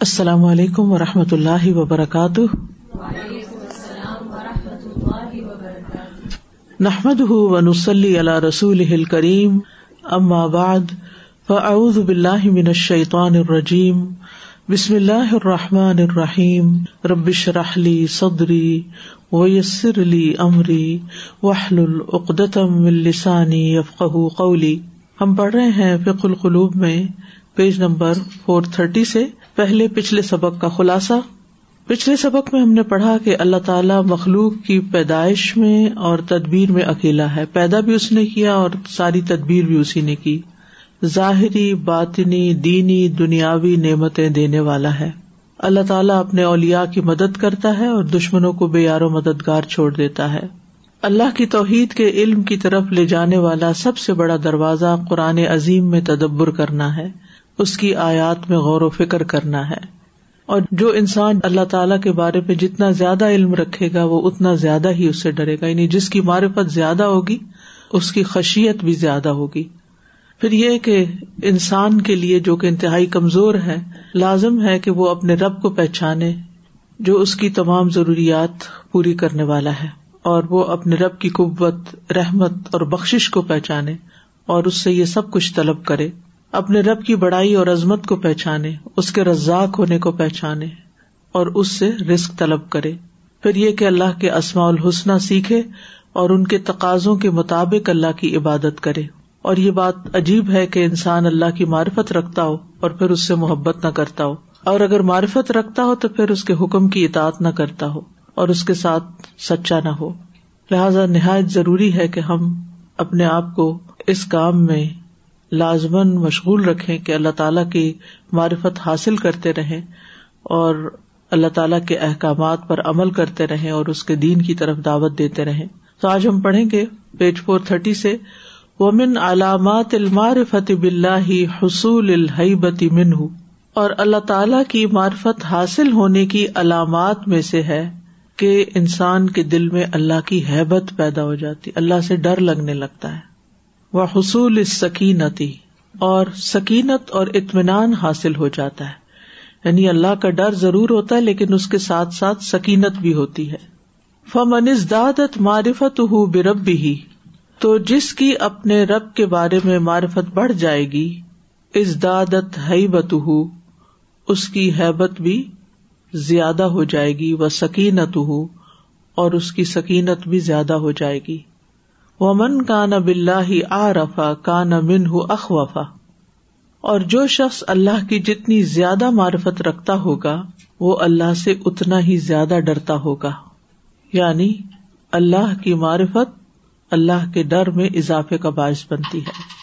السلام علیکم و رحمۃ اللہ وبرکاتہ۔ نحمد ونسلی علی رسول کریم ام آباد فاعوذ باللہ من الشیطان الرجیم، بسم اللہ الرحمٰن الرحیم ربش رحلی صدری ویسر علی عمری وحل العقدم السانی یفق قولی۔ ہم پڑھ رہے ہیں فق القلوب میں، پیج نمبر فور تھرٹی سے۔ پہلے پچھلے سبق کا خلاصہ، پچھلے سبق میں ہم نے پڑھا کہ اللہ تعالیٰ مخلوق کی پیدائش میں اور تدبیر میں اکیلا ہے۔ پیدا بھی اس نے کیا اور ساری تدبیر بھی اسی نے کی۔ ظاہری، باطنی، دینی، دنیاوی نعمتیں دینے والا ہے۔ اللہ تعالیٰ اپنے اولیا کی مدد کرتا ہے اور دشمنوں کو بے یار و مددگار چھوڑ دیتا ہے۔ اللہ کی توحید کے علم کی طرف لے جانے والا سب سے بڑا دروازہ قرآن عظیم میں تدبر کرنا ہے۔ اس کی آیات میں غور و فکر کرنا ہے۔ اور جو انسان اللہ تعالیٰ کے بارے میں جتنا زیادہ علم رکھے گا، وہ اتنا زیادہ ہی اس سے ڈرے گا۔ یعنی جس کی معرفت زیادہ ہوگی، اس کی خشیت بھی زیادہ ہوگی۔ پھر یہ کہ انسان کے لیے جو کہ انتہائی کمزور ہے، لازم ہے کہ وہ اپنے رب کو پہچانے، جو اس کی تمام ضروریات پوری کرنے والا ہے۔ اور وہ اپنے رب کی قوت، رحمت اور بخش کو پہچانے، اور اس سے یہ سب کچھ طلب کرے۔ اپنے رب کی بڑائی اور عظمت کو پہچانے، اس کے رزاق ہونے کو پہچانے اور اس سے رسک طلب کرے۔ پھر یہ کہ اللہ کے اسماء الحسنہ سیکھے اور ان کے تقاضوں کے مطابق اللہ کی عبادت کرے۔ اور یہ بات عجیب ہے کہ انسان اللہ کی معرفت رکھتا ہو اور پھر اس سے محبت نہ کرتا ہو۔ اور اگر معرفت رکھتا ہو تو پھر اس کے حکم کی اطاعت نہ کرتا ہو اور اس کے ساتھ سچا نہ ہو۔ لہذا نہایت ضروری ہے کہ ہم اپنے آپ کو اس کام میں لازمن مشغول رکھے کہ اللہ تعالیٰ کی معرفت حاصل کرتے رہیں اور اللہ تعالیٰ کے احکامات پر عمل کرتے رہیں اور اس کے دین کی طرف دعوت دیتے رہیں۔ تو آج ہم پڑھیں گے پیج فور تھرٹی سے، ومن علامات المعرفت بلّہ حصول الحبتی منہ اور اللہ تعالی کی معرفت حاصل ہونے کی علامات میں سے ہے کہ انسان کے دل میں اللہ کی حیبت پیدا ہو جاتی، اللہ سے ڈر لگنے لگتا ہے۔ وہ حصول سکینتی اور سکینت اور اطمینان حاصل ہو جاتا ہے۔ یعنی اللہ کا ڈر ضرور ہوتا ہے، لیکن اس کے ساتھ ساتھ سکینت بھی ہوتی ہے۔ فمن دادت معرفت ہُو برب بھی تو جس کی اپنے رب کے بارے میں معرفت بڑھ جائے گی اس دادت حیبت ہُو اس کی حیبت بھی زیادہ ہو جائے گی وہ سکینت ہو اور اس کی سکینت بھی زیادہ ہو جائے گی۔ وہ من کا بلّہ آ رفا کا نہ من اخوفا اور جو شخص اللہ کی جتنی زیادہ معرفت رکھتا ہوگا، وہ اللہ سے اتنا ہی زیادہ ڈرتا ہوگا۔ یعنی اللہ کی معرفت اللہ کے ڈر میں اضافے کا باعث بنتی ہے۔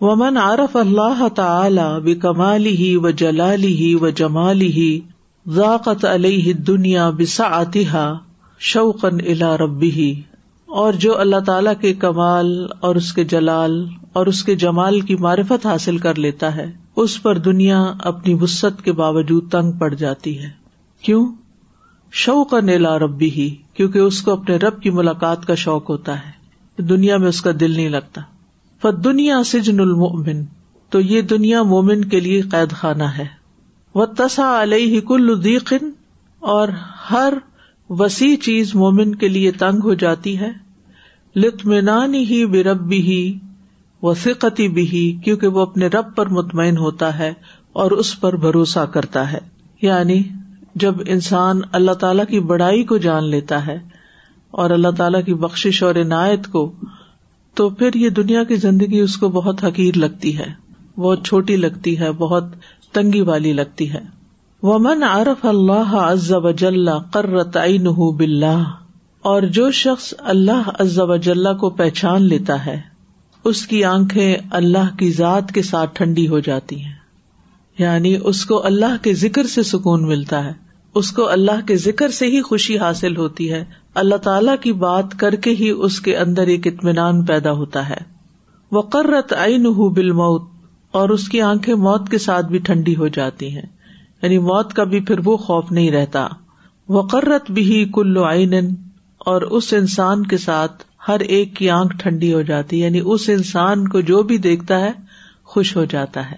وہ من عارف اللہ تعالی و کمالی ہی و جلالی ہی و جمالی ہی ذاقت علیہ دنیا بسا آتیہ شوقن الا ربی اور جو اللہ تعالی کے کمال اور اس کے جلال اور اس کے جمال کی معرفت حاصل کر لیتا ہے، اس پر دنیا اپنی وسط کے باوجود تنگ پڑ جاتی ہے۔ کیوں؟ شوق نیلا ربی ہی کیونکہ اس کو اپنے رب کی ملاقات کا شوق ہوتا ہے۔ دنیا میں اس کا دل نہیں لگتا۔ ف دنیا سجن المن تو یہ دنیا مومن کے لیے قید خانہ ہے۔ وہ تسا علیہ کل دیقن اور ہر وسیع چیز مومن کے لیے تنگ ہو جاتی ہے۔ لطمنانی ہی بے ربی ہی وسیقتی بھی ہی کیونکہ وہ اپنے رب پر مطمئن ہوتا ہے اور اس پر بھروسہ کرتا ہے۔ یعنی جب انسان اللہ تعالی کی بڑائی کو جان لیتا ہے اور اللہ تعالی کی بخش اور عنایت کو، تو پھر یہ دنیا کی زندگی اس کو بہت حقیر لگتی ہے۔ بہت چھوٹی لگتی ہے، بہت تنگی والی لگتی ہے۔ ومن عرف اللہ عز وجل قرت عینہ باللہ اور جو شخص اللہ عز وجل کو پہچان لیتا ہے، اس کی آنکھیں اللہ کی ذات کے ساتھ ٹھنڈی ہو جاتی ہیں۔ یعنی اس کو اللہ کے ذکر سے سکون ملتا ہے۔ اس کو اللہ کے ذکر سے ہی خوشی حاصل ہوتی ہے۔ اللہ تعالی کی بات کر کے ہی اس کے اندر ایک اطمینان پیدا ہوتا ہے۔ وہ قرت عین بالموت اور اس کی آنکھیں موت کے ساتھ بھی ٹھنڈی ہو جاتی ہیں۔ یعنی موت کا بھی پھر وہ خوف نہیں رہتا۔ وقرت بھی کلو آئین اور اس انسان کے ساتھ ہر ایک کی آنکھ ٹھنڈی ہو جاتی یعنی اس انسان کو جو بھی دیکھتا ہے، خوش ہو جاتا ہے۔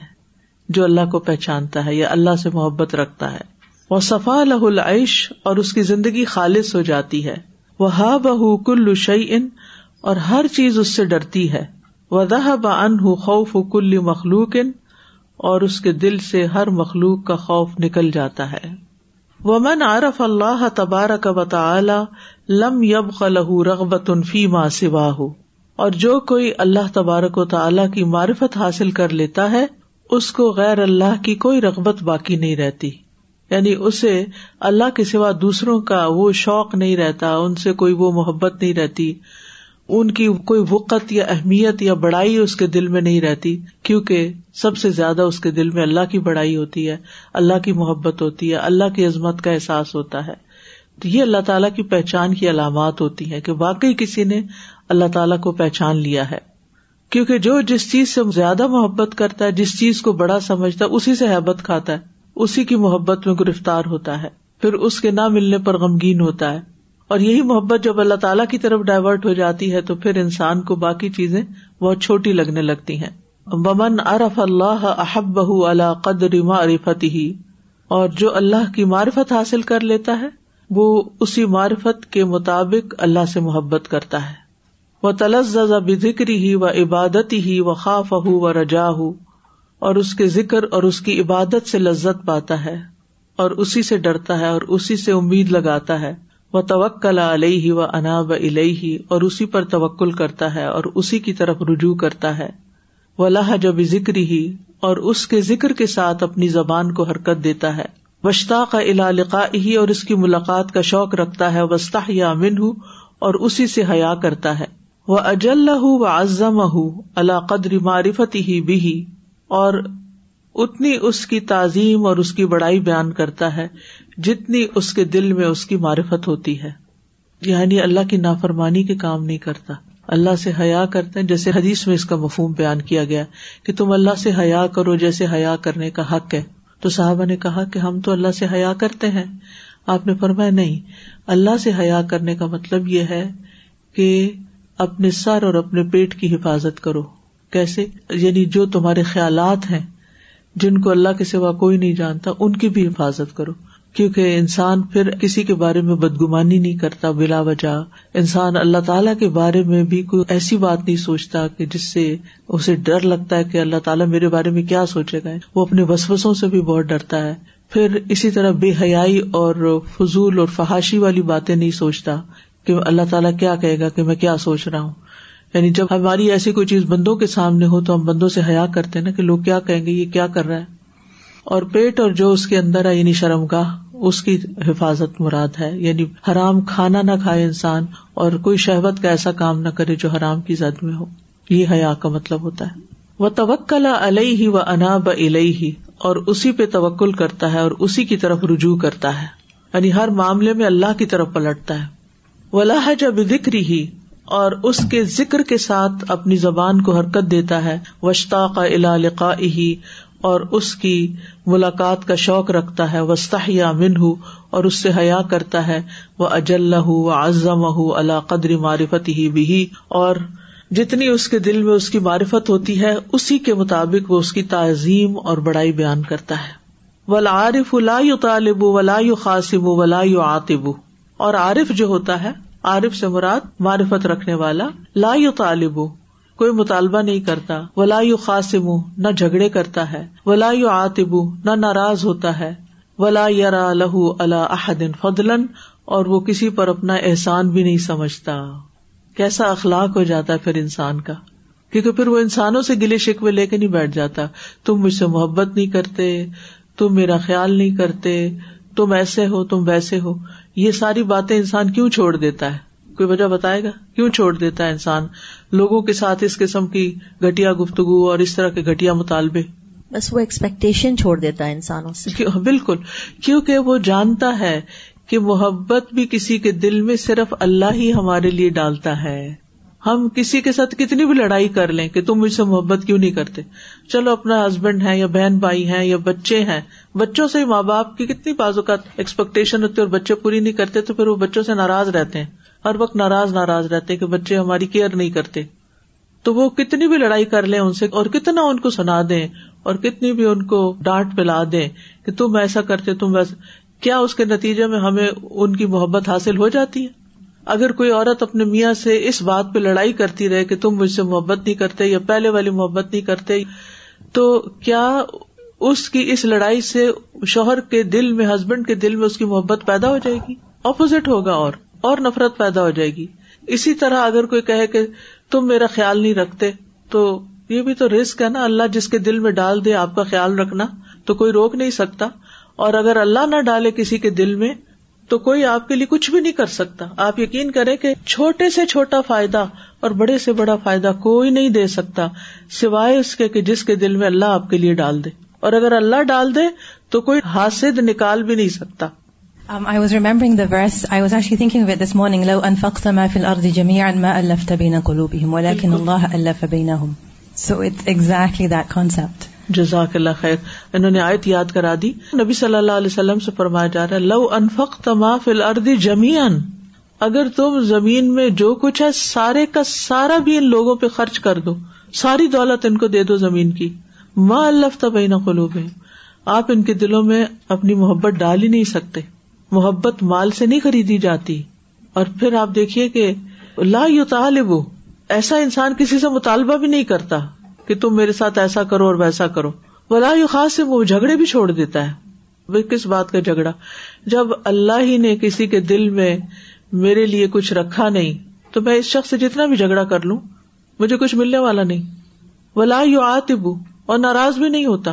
جو اللہ کو پہچانتا ہے یا اللہ سے محبت رکھتا ہے۔ وہ صفا لہ العش اور اس کی زندگی خالص ہو جاتی ہے۔ وہ ہا بہ کل ان اور ہر چیز اس سے ڈرتی ہے۔ وہ دہ بن خوف کل مخلوق ان اور اس کے دل سے ہر مخلوق کا خوف نکل جاتا ہے۔ وہ من عارف اللہ تبارک و تعالی لم یب خلح رغبت فی ماں سوا ہو اور جو کوئی اللہ تبارک و تعالی کی معرفت حاصل کر لیتا ہے، اس کو غیر اللہ کی کوئی رغبت باقی نہیں رہتی۔ یعنی اسے اللہ کے سوا دوسروں کا وہ شوق نہیں رہتا، ان سے کوئی وہ محبت نہیں رہتی۔ ان کی کوئی وقت یا اہمیت یا بڑائی اس کے دل میں نہیں رہتی، کیونکہ سب سے زیادہ اس کے دل میں اللہ کی بڑائی ہوتی ہے، اللہ کی محبت ہوتی ہے، اللہ کی عظمت کا احساس ہوتا ہے۔ تو یہ اللہ تعالیٰ کی پہچان کی علامات ہوتی ہیں کہ واقعی کسی نے اللہ تعالیٰ کو پہچان لیا ہے۔ کیونکہ جو جس چیز سے زیادہ محبت کرتا ہے، جس چیز کو بڑا سمجھتا ہے، اسی سے حبت کھاتا ہے، اسی کی محبت میں گرفتار ہوتا ہے۔ پھر اس کے نہ ملنے پر غمگین ہوتا ہے۔ اور یہی محبت جب اللہ تعالیٰ کی طرف ڈائیورٹ ہو جاتی ہے تو پھر انسان کو باقی چیزیں بہت چھوٹی لگنے لگتی ہیں۔ بمن ارف اللہ احب بہ اللہ قدر معرفت ہی اور جو اللہ کی معرفت حاصل کر لیتا ہے، وہ اسی معرفت کے مطابق اللہ سے محبت کرتا ہے۔ وہ تلز بکری ہی و عبادت ہی و خاف ہُو و رجا ہُ اور اس کے ذکر اور اس کی عبادت سے لذت پاتا ہے اور اسی سے ڈرتا ہے اور اسی سے امید لگاتا ہے۔ وہ توکل علیہ و اناب علیہ اور اسی پر توکل کرتا ہے اور اسی کی طرف رجوع کرتا ہے۔ وہ اللہ جب ذکر ہی اور اس کے ذکر کے ساتھ اپنی زبان کو حرکت دیتا ہے۔ وشتا کا الا ہی اور اس کی ملاقات کا شوق رکھتا ہے۔ وسطہ یا امن ہوں اور اسی سے حیا کرتا ہے۔ وہ اجل و اعظم اللہ قدر معرفت ہی بھی اور اتنی اس کی تعظیم اور اس کی بڑائی بیان کرتا ہے جتنی اس کے دل میں اس کی معرفت ہوتی ہے۔ یعنی اللہ کی نافرمانی کے کام نہیں کرتا۔ اللہ سے حیا کرتے ہیں، جیسے حدیث میں اس کا مفہوم بیان کیا گیا کہ تم اللہ سے حیا کرو jیسے حیا کرنے کا حق ہے۔ تو صاحبہ نے کہا کہ ہم تو اللہ سے حیا کرتے ہیں۔ آپ نے فرمایا، نہیں، اللہ سے حیا کرنے کا مطلب یہ ہے کہ اپنے سر اور اپنے پیٹ کی حفاظت کرو۔ کیسے؟ یعنی جو تمہارے خیالات ہیں جن کو اللہ کے سوا کوئی نہیں جانتا، ان کی بھی حفاظت کرو۔ کیونکہ انسان پھر کسی کے بارے میں بدگمانی نہیں کرتا، بلا وجہ۔ انسان اللہ تعالیٰ کے بارے میں بھی کوئی ایسی بات نہیں سوچتا کہ جس سے اسے ڈر لگتا ہے کہ اللہ تعالیٰ میرے بارے میں کیا سوچے گا۔ وہ اپنے وسوسوں سے بھی بہت ڈرتا ہے۔ پھر اسی طرح بے حیائی اور فضول اور فحاشی والی باتیں نہیں سوچتا کہ اللہ تعالیٰ کیا کہے گا کہ میں کیا سوچ رہا ہوں۔ یعنی جب ہماری ایسی کوئی چیز بندوں کے سامنے ہو تو ہم بندوں سے حیا کرتے نا کہ لوگ کیا کہیں گے، یہ کیا کر رہا ہے؟ اور پیٹ اور جو اس کے اندر ہے یعنی شرم گاہ اس کی حفاظت مراد ہے۔ یعنی حرام کھانا نہ کھائے انسان اور کوئی شہبت کا ایسا کام نہ کرے جو حرام کی زد میں ہو۔ یہ حیا کا مطلب ہوتا ہے۔ وہ توکل علیہ ہی و اناب ہی اور اسی پہ توکل کرتا ہے اور اسی کی طرف رجوع کرتا ہے۔ یعنی ہر معاملے میں اللہ کی طرف پلٹتا ہے۔ ولاح جب ذکری ہی اور اس کے ذکر کے ساتھ اپنی زبان کو حرکت دیتا ہے۔ وشتا کا الا ہی اور اس کی ملاقات کا شوق رکھتا ہے۔ وسطہ یا من ہوں اور اس سے حیا کرتا ہے۔ وہ اجل و اعظم اللہ قدر معرفت ہی بھی اور جتنی اس کے دل میں اس کی معرفت ہوتی ہے، اسی کے مطابق وہ اس کی تعظیم اور بڑائی بیان کرتا ہے۔ ولا عارف لا طالب ولا خاصب ولا آتب اور عارف جو ہوتا ہے عارف سے مراد معرفت رکھنے والا، لا یو طالب کوئی مطالبہ نہیں کرتا، ولا یو خاصم نہ جھگڑے کرتا ہے، ولا یو آتب نہ ناراض ہوتا ہے، ولا یار لہو اللہ احدن فضلن اور وہ کسی پر اپنا احسان بھی نہیں سمجھتا۔ کیسا اخلاق ہو جاتا ہے پھر انسان کا؟ کیونکہ پھر وہ انسانوں سے گلے شکوے لے کے نہیں بیٹھ جاتا۔ تم مجھ سے محبت نہیں کرتے، تم میرا خیال نہیں کرتے، تم ایسے ہو، تم ویسے ہو۔ یہ ساری باتیں انسان کیوں چھوڑ دیتا ہے؟ کوئی وجہ بتائے گا؟ کیوں چھوڑ دیتا ہے انسان لوگوں کے ساتھ اس قسم کی گٹیا گفتگو اور اس طرح کے گٹیا مطالبے؟ بس وہ ایکسپیکٹیشن چھوڑ دیتا ہے انسانوں سے۔ بالکل۔ کیونکہ وہ جانتا ہے کہ محبت بھی کسی کے دل میں صرف اللہ ہی ہمارے لیے ڈالتا ہے۔ ہم کسی کے ساتھ کتنی بھی لڑائی کر لیں کہ تم مجھ سے محبت کیوں نہیں کرتے؟ چلو، اپنا ہسبینڈ ہے یا بہن بھائی ہے یا بچے ہیں، بچوں سے ماں باپ کی کتنی بازو کا ایکسپیکٹیشن ہوتی ہے اور بچے پوری نہیں کرتے تو پھر وہ بچوں سے ناراض رہتے ہیں۔ ہر وقت ناراض ناراض رہتے کہ بچے ہماری کیئر نہیں کرتے۔ تو وہ کتنی بھی لڑائی کر لیں ان سے اور کتنا ان کو سنا دیں اور کتنی بھی ان کو ڈانٹ پلا دیں کہ تم ایسا کرتے، تم ویسا۔ کیا اس کے نتیجے میں ہمیں ان کی محبت حاصل ہو جاتی ہے؟ اگر کوئی عورت اپنے میاں سے اس بات پہ لڑائی کرتی رہے کہ تم مجھ سے محبت نہیں کرتے یا پہلے والی محبت نہیں کرتے، تو کیا اس کی اس لڑائی سے شوہر کے دل میں ہسبینڈ کے دل میں اس کی محبت پیدا ہو جائے گی؟ اپوزٹ ہوگا اور اور نفرت پیدا ہو جائے گی۔ اسی طرح اگر کوئی کہے کہ تم میرا خیال نہیں رکھتے، تو یہ بھی تو رسک ہے نا، اللہ جس کے دل میں ڈال دے آپ کا خیال رکھنا، تو کوئی روک نہیں سکتا۔ اور اگر اللہ نہ ڈالے کسی کے دل میں تو کوئی آپ کے لیے کچھ بھی نہیں کر سکتا آپ یقین کریں کہ چھوٹے سے چھوٹا فائدہ اور بڑے سے بڑا فائدہ کوئی نہیں دے سکتا سوائے اس کے کہ جس کے دل میں اللہ آپ کے لیے ڈال دے اور اگر اللہ ڈال دے تو کوئی حاصل نکال بھی نہیں سکتا Um, I was remembering the verse. I was actually thinking of it this morning. لو أنفقت ما في الأرض جميعا ما ألفت بين قلوبهم ولكن الله ألف بينهم. So it's exactly that concept. جزاک اللہ خیر۔ انہوں نے آیت یاد کرا دی۔ نبی صلی اللہ علیہ وسلم سے فرمایا جا رہا ہے، لو انفق تما فل اردی جمیان اگر تم زمین میں جو کچھ ہے، سارے کا سارا بھی ان لوگوں پہ خرچ کر دو۔ ساری دولت ان کو دے دو زمین کی۔ ماں اللہ تبین قلوب آپ ان کے دلوں میں اپنی محبت ڈال ہی نہیں سکتے۔ محبت مال سے نہیں خریدی جاتی۔ اور پھر آپ دیکھیے کہ لا یو طالب ایسا انسان کسی سے مطالبہ بھی نہیں کرتا۔ کہ تم میرے ساتھ ایسا کرو اور ویسا کرو۔ ولا یو خاص سے وہ جھگڑے بھی چھوڑ دیتا ہے۔ وہ کس بات کا جھگڑا؟ جب اللہ ہی نے کسی کے دل میں میرے لیے کچھ رکھا نہیں، تو میں اس شخص سے جتنا بھی جھگڑا کر لوں، مجھے کچھ ملنے والا نہیں۔ ولا یو آتبو اور ناراض بھی نہیں ہوتا۔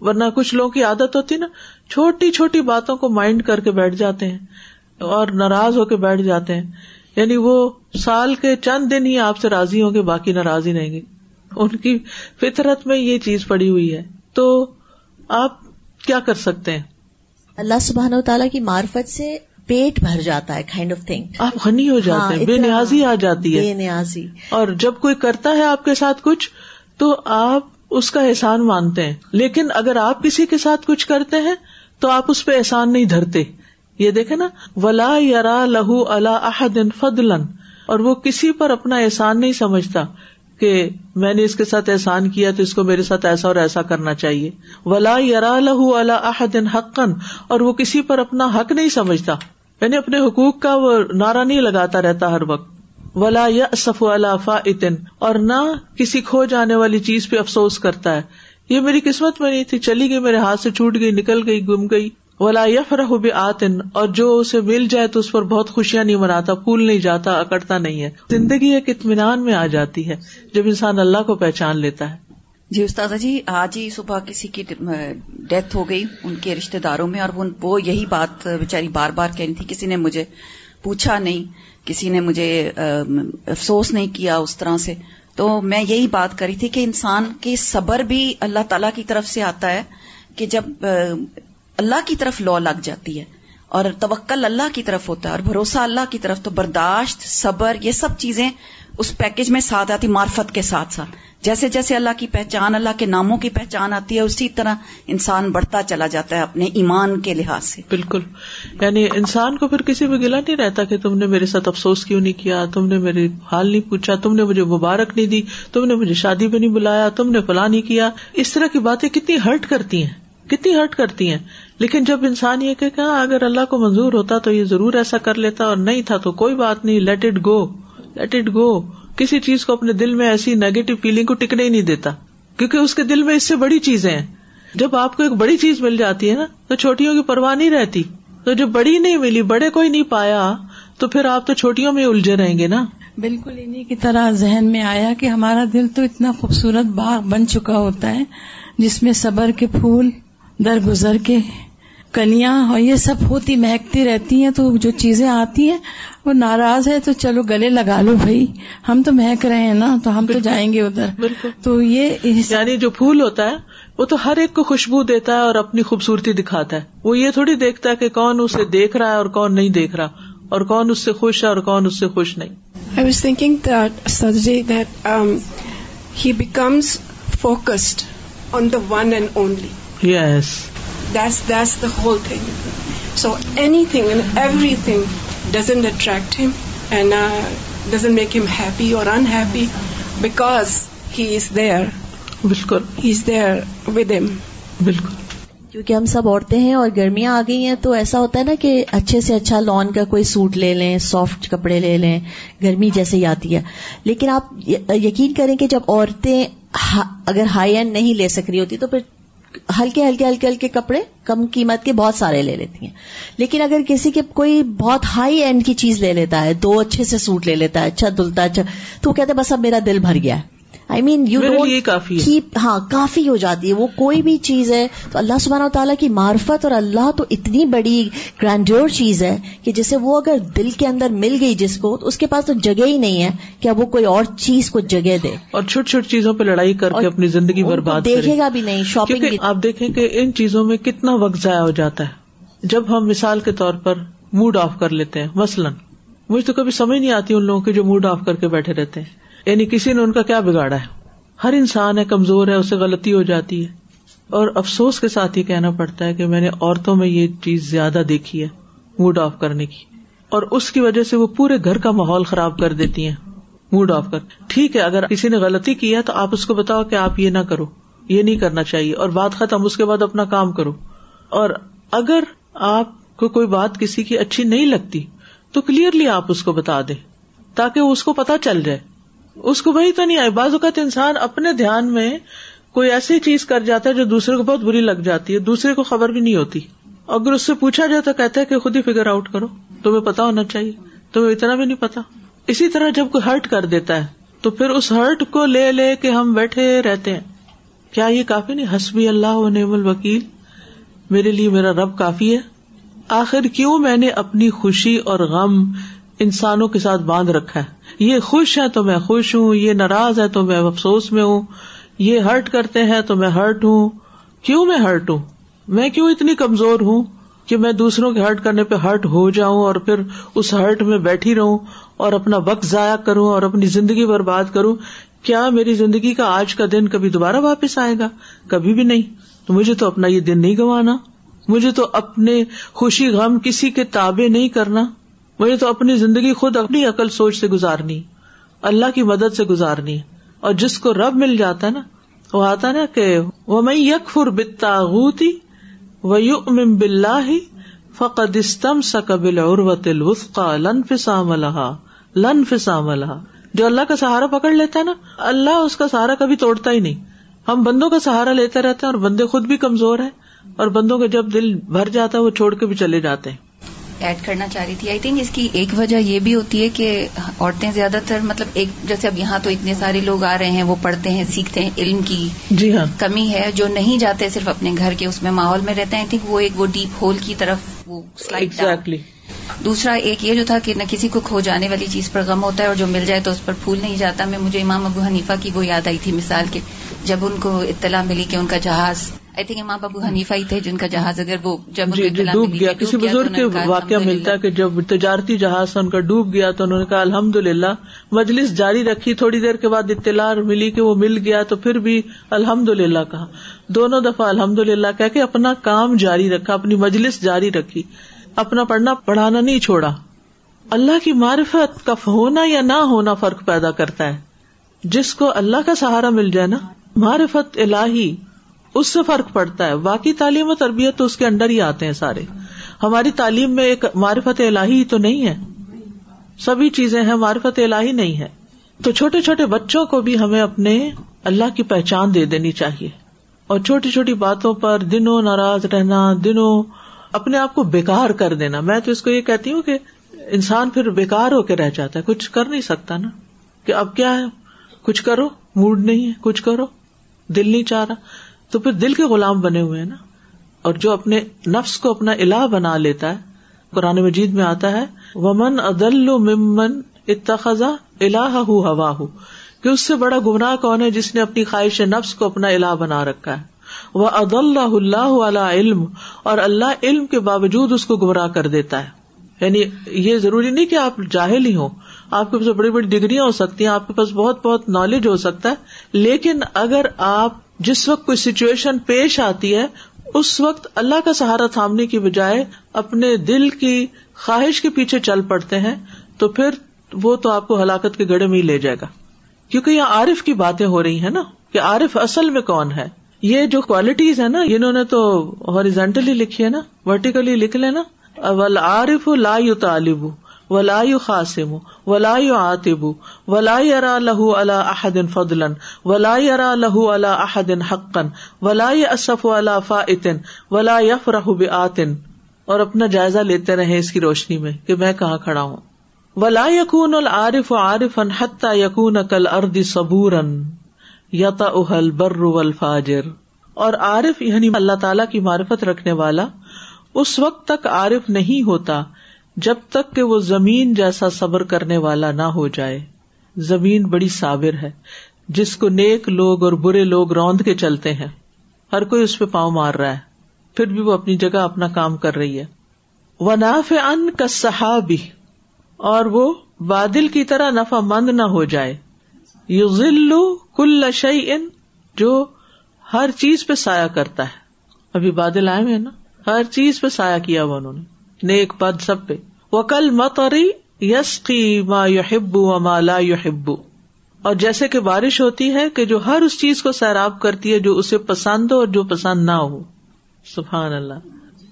ورنہ کچھ لوگوں کی عادت ہوتی نا، چھوٹی چھوٹی باتوں کو مائنڈ کر کے بیٹھ جاتے ہیں اور ناراض ہو کے بیٹھ جاتے ہیں۔ یعنی وہ سال کے چند دن ہی آپ سے راضی ہوں گے، باقی ناراض ہی نہیں گے۔ ان کی فطرت میں یہ چیز پڑی ہوئی ہے۔ تو آپ کیا کر سکتے ہیں؟ اللہ سبحان و تعالیٰ کی معرفت سے پیٹ بھر جاتا ہے کائنڈ آف تھنگ آپ غنی ہو جاتے ہیں ہاں، بے نیازی آ جاتی ہے۔ بے نیازی۔ اور جب کوئی کرتا ہے آپ کے ساتھ کچھ تو آپ اس کا احسان مانتے ہیں۔ لیکن اگر آپ کسی کے ساتھ کچھ کرتے ہیں تو آپ اس پہ احسان نہیں دھرتے۔ یہ دیکھے نا ولا یار لہو اللہ احدن فضلن اور وہ کسی پر اپنا احسان نہیں سمجھتا۔ کہ میں نے اس کے ساتھ احسان کیا تو اس کو میرے ساتھ ایسا اور ایسا کرنا چاہیے۔ ولا یار لہ حقن اور وہ کسی پر اپنا حق نہیں سمجھتا۔ یعنی اپنے حقوق کا وہ نعرہ نہیں لگاتا رہتا ہر وقت۔ ولا یا صف فاطن اور نہ کسی کھو جانے والی چیز پہ افسوس کرتا ہے۔ یہ میری قسمت میں نہیں تھی، چلی گئی میرے ہاتھ سے، چھوٹ گئی، نکل گئی، گم گئی۔ ولا یفرح آتن اور جو اسے مل جائے تو اس پر بہت خوشیاں نہیں مناتا، پھول نہیں جاتا، اکڑتا نہیں ہے۔ زندگی ایک اطمینان میں آ جاتی ہے جب انسان اللہ کو پہچان لیتا ہے۔ جی استاد جی آج ہی صبح کسی کی ڈیتھ ہو گئی ان کے رشتے داروں میں، اور وہ یہی بات بےچاری بار بار کہہ رہی تھی، کسی نے مجھے پوچھا نہیں، کسی نے مجھے افسوس نہیں کیا اس طرح سے۔ تو میں یہی بات کری تھی کہ انسان کے صبر بھی اللہ تعالی کی طرف سے آتا ہے کہ جب اللہ کی طرف لو لگ جاتی ہے اور توکل اللہ کی طرف ہوتا ہے اور بھروسہ اللہ کی طرف تو برداشت، صبر، یہ سب چیزیں اس پیکج میں ساتھ آتی، معرفت کے ساتھ ساتھ۔ جیسے جیسے اللہ کی پہچان، اللہ کے ناموں کی پہچان آتی ہے، اسی طرح انسان بڑھتا چلا جاتا ہے اپنے ایمان کے لحاظ سے۔ بالکل۔ یعنی انسان کو پھر کسی بھی گلا نہیں رہتا کہ تم نے میرے ساتھ افسوس کیوں نہیں کیا، تم نے میرے حال نہیں پوچھا، تم نے مجھے مبارک نہیں دی، تم نے مجھے شادی بھی نہیں بلایا، تم نے فلاں نہیں کیا۔ اس طرح کی باتیں کتنی ہرٹ کرتی ہیں۔ کتنی ہرٹ کرتی ہیں۔ لیکن جب انسان یہ کہ ہاں، اگر اللہ کو منظور ہوتا تو یہ ضرور ایسا کر لیتا اور نہیں تھا تو کوئی بات نہیں let it go let it go کسی چیز کو اپنے دل میں ایسی نیگیٹو فیلنگ کو ٹکنے ہی نہیں دیتا۔ کیونکہ اس کے دل میں اس سے بڑی چیزیں ہیں۔ جب آپ کو ایک بڑی چیز مل جاتی ہے نا تو چھوٹیوں کی پرواہ نہیں رہتی۔ تو جب بڑی نہیں ملی بڑے کوئی نہیں پایا تو پھر آپ تو چھوٹیوں میں الجھے رہیں گے نا۔ بالکل انہیں کی طرح ذہن میں آیا کہ ہمارا دل تو اتنا خوبصورت باغ بن چکا ہوتا ہے جس میں صبر کے پھول در گزر کے کلیاں اور یہ سب ہوتی مہکتی رہتی ہیں تو جو چیزیں آتی ہیں وہ ناراض ہے تو چلو گلے لگا لو بھائی۔ ہم تو مہک رہے ہیں نا تو ہم تو جائیں گے ادھر۔ بالکل۔ تو یہ یعنی جو پھول ہوتا ہے وہ تو ہر ایک کو خوشبو دیتا ہے اور اپنی خوبصورتی دکھاتا ہے۔ وہ یہ تھوڑی دیکھتا ہے کہ کون اسے دیکھ رہا ہے اور کون نہیں دیکھ رہا اور کون اس سے خوش ہے اور کون اس سے خوش نہیں۔ I was thinking that he becomes focused on the one and only yes that's the whole thing. So anything and everything doesn't attract him and uh, doesn't make him happy or unhappy because he is there. بالکل. He's there with him. بالکل. کیونکہ ہم سب عورتیں ہیں اور گرمیاں آ گئی ہیں تو ایسا ہوتا ہے نا کہ اچھے سے اچھا لان کا کوئی سوٹ لے لیں سافٹ کپڑے لے لیں گرمی جیسے ہی آتی ہے. لیکن آپ یقین کریں کہ جب عورتیں اگر ہائی اینڈ نہیں لے سک رہی ہوتی تو پھر ہلکے ہلکے ہلکے ہلکے کپڑے کم قیمت کے بہت سارے لے لیتی ہیں۔ لیکن اگر کسی کے کوئی بہت ہائی اینڈ کی چیز لے لیتا ہے، دو اچھے سے سوٹ لے لیتا ہے اچھا دلتا اچھا تو وہ کہتے ہیں، بس اب میرا دل بھر گیا ہے۔ آئی مین یو کافی ہاں کافی ہو جاتی ہے۔ وہ کوئی بھی چیز ہے تو اللہ سبحانہ و تعالیٰ کی معرفت اور اللہ تو اتنی بڑی گرانڈیور چیز ہے کہ جسے وہ اگر دل کے اندر مل گئی جس کو تو اس کے پاس تو جگہ ہی نہیں ہے کہ اب وہ کوئی اور چیز کو جگہ دے۔ اور چھوٹی چھوٹی چیزوں پہ لڑائی کر کے اپنی زندگی برباد دیکھے گا بھی نہیں شاپنگ آپ دیکھیں کہ ان چیزوں میں کتنا وقت ضائع ہو جاتا ہے۔ جب ہم مثال کے طور پر موڈ آف کر لیتے ہیں مثلاً مجھے تو کبھی سمجھ نہیں آتی ان لوگوں کے جو موڈ آف کر کے بیٹھے رہتے ہیں۔ یعنی کسی نے ان کا کیا بگاڑا ہے؟ ہر انسان ہے، کمزور ہے، اسے غلطی ہو جاتی ہے۔ اور افسوس کے ساتھ یہ کہنا پڑتا ہے کہ میں نے عورتوں میں یہ چیز زیادہ دیکھی ہے موڈ آف کرنے کی۔ اور اس کی وجہ سے وہ پورے گھر کا ماحول خراب کر دیتی ہیں موڈ آف کر۔ ٹھیک ہے، اگر کسی نے غلطی کی ہے تو آپ اس کو بتاؤ کہ آپ یہ نہ کرو، یہ نہیں کرنا چاہیے۔ اور بات ختم، اس کے بعد اپنا کام کرو۔ اور اگر آپ کو کوئی بات کسی کی اچھی نہیں لگتی تو کلیئرلی آپ اس کو بتا دیں، تاکہ اس کو پتا چل جائے۔ اس کو وہی تو نہیں، آئے، بعض اوقات انسان اپنے دھیان میں کوئی ایسی چیز کر جاتا ہے جو دوسرے کو بہت بری لگ جاتی ہے، دوسرے کو خبر بھی نہیں ہوتی۔ اگر اس سے پوچھا جائے تو کہتا ہے کہ خود ہی فگر آؤٹ کرو، تمہیں پتا ہونا چاہیے، تمہیں اتنا بھی نہیں پتا۔ اسی طرح جب کوئی ہرٹ کر دیتا ہے، تو پھر اس ہرٹ کو لے لے کے ہم بیٹھے رہتے ہیں۔ کیا یہ کافی نہیں؟ حسبی اللہ و نعم الوکیل، میرے لیے میرا رب کافی ہے۔ آخر کیوں میں نے اپنی خوشی اور غم انسانوں کے ساتھ باندھ رکھا ہے؟ یہ خوش ہے تو میں خوش ہوں، یہ ناراض ہے تو میں افسوس میں ہوں، یہ ہرٹ کرتے ہیں تو میں ہرٹ ہوں۔ کیوں میں ہرٹ ہوں؟ میں کیوں اتنی کمزور ہوں کہ میں دوسروں کے ہرٹ کرنے پہ ہرٹ ہو جاؤں اور پھر اس ہرٹ میں بیٹھی رہوں اور اپنا وقت ضائع کروں اور اپنی زندگی برباد کروں؟ کیا میری زندگی کا آج کا دن کبھی دوبارہ واپس آئے گا؟ کبھی بھی نہیں۔ تو مجھے تو اپنا یہ دن نہیں گنوانا مجھے تو اپنے خوشی غم کسی کے تابے نہیں کرنا۔ مجھے تو اپنی زندگی خود اپنی عقل سوچ سے گزارنی، اللہ کی مدد سے گزارنی۔ اور جس کو رب مل جاتا ہے نا، وہ آتا نا کہ وہ میں یکفر بتاغوتی و ام بلّہ فقد استم سکبل عروت الوسقا لن فسام الحا لن فسام الحا جو اللہ کا سہارا پکڑ لیتا ہے نا، اللہ اس کا سہارا کبھی توڑتا ہی نہیں۔ ہم بندوں کا سہارا لیتے رہتے ہیں اور بندے خود بھی کمزور ہیں، اور بندوں کا جب دل بھر جاتا ہے، وہ چھوڑ کے بھی چلے جاتے ہیں۔ ایڈ کرنا چاہ رہی تھی۔ آئی تھنک اس کی ایک وجہ یہ بھی ہوتی ہے کہ عورتیں زیادہ تر مطلب ایک جیسے اب یہاں تو اتنے سارے لوگ آ رہے ہیں وہ پڑھتے ہیں سیکھتے ہیں علم کی جی ہاں۔ کمی ہے۔ جو نہیں جاتے صرف اپنے گھر کے اس میں ماحول میں رہتے ہیں۔ تھنک وہ ایک وہ ڈیپ ہول کی طرف وہ سلائڈ دوسرا ایک یہ جو تھا کہ نہ کسی کو کھو جانے والی چیز پر غم ہوتا ہے اور جو مل جائے تو اس پر پھول نہیں جاتا۔ میں مجھے امام ابو حنیفہ کی وہ یاد آئی تھی مثال کے جب ان کو اطلاع ملی کہ ان کا جہاز آئی تھنک امام ابو حنیفہ ہی تھے جن کا جہاز اگر وہ جب جی جی ڈوب گیا۔ کسی بزرگ کے واقعہ ملتا ہے کہ جب تجارتی جہاز ان کا ڈوب گیا تو انہوں نے کہا الحمد للہ مجلس جاری رکھی تھوڑی دیر کے بعد اطلاع ملی کہ وہ مل گیا تو پھر بھی الحمد للہ کہا۔ دونوں دفعہ الحمد للہ کہ اپنا کام جاری رکھا اپنی مجلس جاری رکھی اپنا پڑھنا پڑھانا نہیں چھوڑا۔ اللہ کی معرفت کا ہونا یا نہ ہونا فرق پیدا کرتا ہے۔ جس کو اللہ کا سہارا مل جائے نا معرفت الہی۔ اس سے فرق پڑتا ہے۔ باقی تعلیم و تربیت تو اس کے انڈر ہی آتے ہیں سارے۔ ہماری تعلیم میں ایک معرفت الہی تو نہیں ہے۔ سبھی چیزیں ہیں، معرفت الہی نہیں ہے۔ تو چھوٹے چھوٹے بچوں کو بھی ہمیں اپنے اللہ کی پہچان دے دینی چاہیے۔ اور چھوٹی چھوٹی باتوں پر دنوں ناراض رہنا، دنوں اپنے آپ کو بےکار کر دینا۔ میں تو اس کو یہ کہتی ہوں کہ انسان پھر بےکار ہو کے رہ جاتا ہے۔ کچھ کر نہیں سکتا نا۔ کہ اب کیا ہے؟ کچھ کرو، موڈ نہیں ہے، کچھ کرو۔ دل نہیں چاہ رہا۔ تو پھر دل کے غلام بنے ہوئے ہیں نا۔ اور جو اپنے نفس کو اپنا الہ بنا لیتا ہے، قرآن مجید میں آتا ہے، ومن ادل ممن اتخذا الہ ہوا ہو کہ اس سے بڑا گمراہ کون ہے جس نے اپنی خواہش نفس کو اپنا الہ بنا رکھا ہے۔ وہ عد اللہ اللہ علم۔ اور اللہ علم کے باوجود اس کو گمراہ کر دیتا ہے۔ یعنی یہ ضروری نہیں کہ آپ جاہل ہی ہوں۔ آپ کے پاس بڑی بڑی ڈگریاں ہو سکتی ہیں، آپ کے پاس بہت بہت نالج ہو سکتا ہے۔ لیکن اگر آپ جس وقت کوئی سچویشن پیش آتی ہے، اس وقت اللہ کا سہارا تھامنے کی بجائے اپنے دل کی خواہش کے پیچھے چل پڑتے ہیں، تو پھر وہ تو آپ کو ہلاکت کے گڑے میں ہی لے جائے گا۔ کیونکہ یہاں عارف کی باتیں ہو رہی ہیں نا، کہ عارف اصل میں کون ہے۔ یہ جو کوالٹیز ہے نا، انہوں نے تو ہاریزینٹلی لکھی ہے نا ورٹیکلی لکھ لینا۔ عارف لا طالب ولا خاصم ولا آتب ولا ارا لہ اللہ احدن فضلن ولا ارا لہ اللہ احدن حقن ولا اصف اللہ فاطن ولا یفرح بآتن اور اپنا جائزہ لیتے رہے اس کی روشنی میں کہ میں کہاں کھڑا ہوں۔ ولا یقون العارف عارف حتى یقون کل ارد صبور یتا اہل بر الفاجر اور عارف یعنی اللہ تعالی کی معرفت رکھنے والا، اس وقت تک عارف نہیں ہوتا جب تک کہ وہ زمین جیسا صبر کرنے والا نہ ہو جائے۔ زمین بڑی صابر ہے، جس کو نیک لوگ اور برے لوگ روند کے چلتے ہیں۔ ہر کوئی اس پہ پاؤں مار رہا ہے، پھر بھی وہ اپنی جگہ اپنا کام کر رہی ہے۔ وہ ناف ان کا صحابی اور وہ بادل کی طرح نفع مند نہ ہو جائے۔ یو ذلو کل شعی ان جو ہر چیز پہ سایہ کرتا ہے۔ ابھی بادل آئے ہوئے نا، ہر چیز پہ سایہ کیا ہوا انہوں نے۔ نیک پد سب پہ۔ وہ کل متری یس کی ما یو ہبو ما لا یو ہبو اور جیسے کہ بارش ہوتی ہے کہ جو ہر اس چیز کو سیراب کرتی ہے جو اسے پسند ہو اور جو پسند نہ ہو۔ سبحان اللہ۔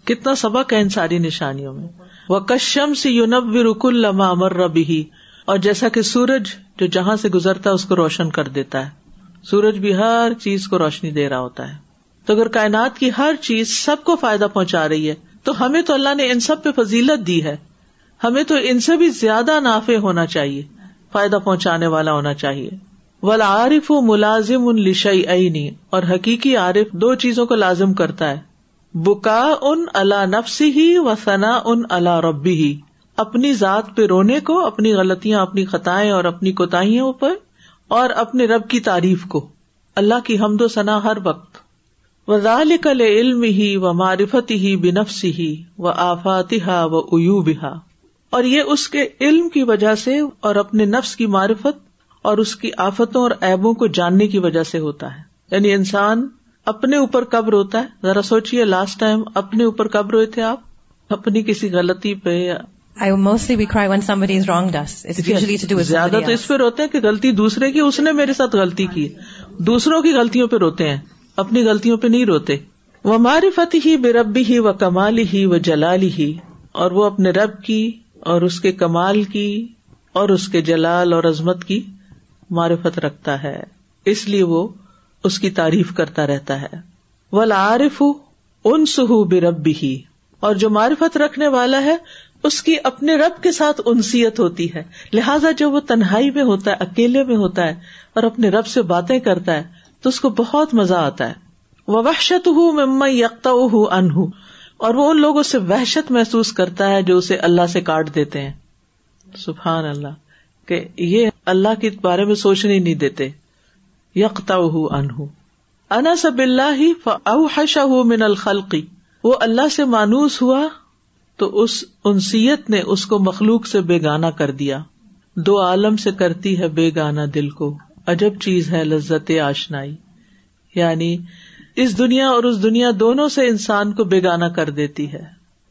کتنا سبق ہے ان ساری نشانیوں میں۔ وہ کشم سے یونب رک لما امر ربی اور جیسا کہ سورج جو جہاں سے گزرتا ہے اس کو روشن کر دیتا ہے۔ سورج بھی ہر چیز کو روشنی دے رہا ہوتا ہے۔ تو اگر کائنات کی ہر چیز سب کو فائدہ پہنچا رہی ہے تو ہمیں تو اللہ نے ان سب پہ فضیلت دی ہے۔ ہمیں تو ان سے بھی زیادہ نافع ہونا چاہیے، فائدہ پہنچانے والا ہونا چاہیے۔ ولا عارف و ملازم ان لشئی عینی اور حقیقی عارف دو چیزوں کو لازم کرتا ہے۔ بکا ان اللہ نفسی ہی و ثنا ان اللہ ربی ہی اپنی ذات پہ رونے کو، اپنی غلطیاں، اپنی خطائیں اور اپنی کوتاہیوں پر، اور اپنے رب کی تعریف کو۔ اللہ کی حمد و ثنا ہر وقت۔ وزال کل علم ہی و معرفت ہی بنفس ہی و آفاتہ و ایوبہ اور یہ اس کے علم کی وجہ سے اور اپنے نفس کی معرفت اور اس کی آفتوں اور ایبوں کو جاننے کی وجہ سے ہوتا ہے۔ یعنی انسان اپنے اوپر کب روتا ہے۔ ذرا سوچیے لاسٹ ٹائم اپنے اوپر کب روئے تھے آپ؟ اپنی کسی غلطی پہ یا زیادہ تو اس پہ روتے ہیں کہ غلطی دوسرے کی اس نے میرے ساتھ غلطی کی۔ دوسروں کی غلطیوں پہ روتے ہیں۔ اپنی غلطیوں پہ نہیں روتے۔ وہ معرفت ہی بے ربی ہی و کمالی ہی و جلالی ہی اور وہ اپنے رب کی اور اس کے کمال کی اور اس کے جلال اور عظمت کی معرفت رکھتا ہے۔ اس لیے وہ اس کی تعریف کرتا رہتا ہے۔ وہ لارف ان سہو بے ربی ہی اور جو معرفت رکھنے والا ہے، اس کی اپنے رب کے ساتھ انسیت ہوتی ہے۔ لہٰذا جو وہ تنہائی میں ہوتا ہے، اکیلے میں ہوتا ہے اور اپنے رب سے باتیں کرتا ہے تو اس کو بہت مزہ آتا ہے۔ وہ وحشت ہوں مما یکتا ہوں ان اور وہ ان لوگوں سے وحشت محسوس کرتا ہے جو اسے اللہ سے کاٹ دیتے ہیں۔ سبحان اللہ۔ کہ یہ اللہ کے بارے میں سوچنے نہیں دیتے۔ یکتا انہ انا سب اللہ ہی اوحشا من الخلقی وہ اللہ سے مانوس ہوا تو اس انسیت نے اس کو مخلوق سے بے گانا کر دیا۔ دو عالم سے کرتی ہے بے گانا دل کو۔ عجب چیز ہے لذت آشنائی۔ یعنی اس دنیا اور اس دنیا دونوں سے انسان کو بے گانا کر دیتی ہے۔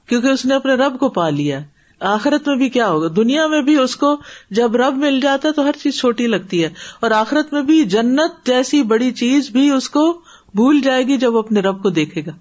کیونکہ اس نے اپنے رب کو پا لیا۔ آخرت میں بھی کیا ہوگا؟ دنیا میں بھی اس کو جب رب مل جاتا ہے تو ہر چیز چھوٹی لگتی ہے۔ اور آخرت میں بھی جنت جیسی بڑی چیز بھی اس کو بھول جائے گی جب وہ اپنے رب کو دیکھے گا۔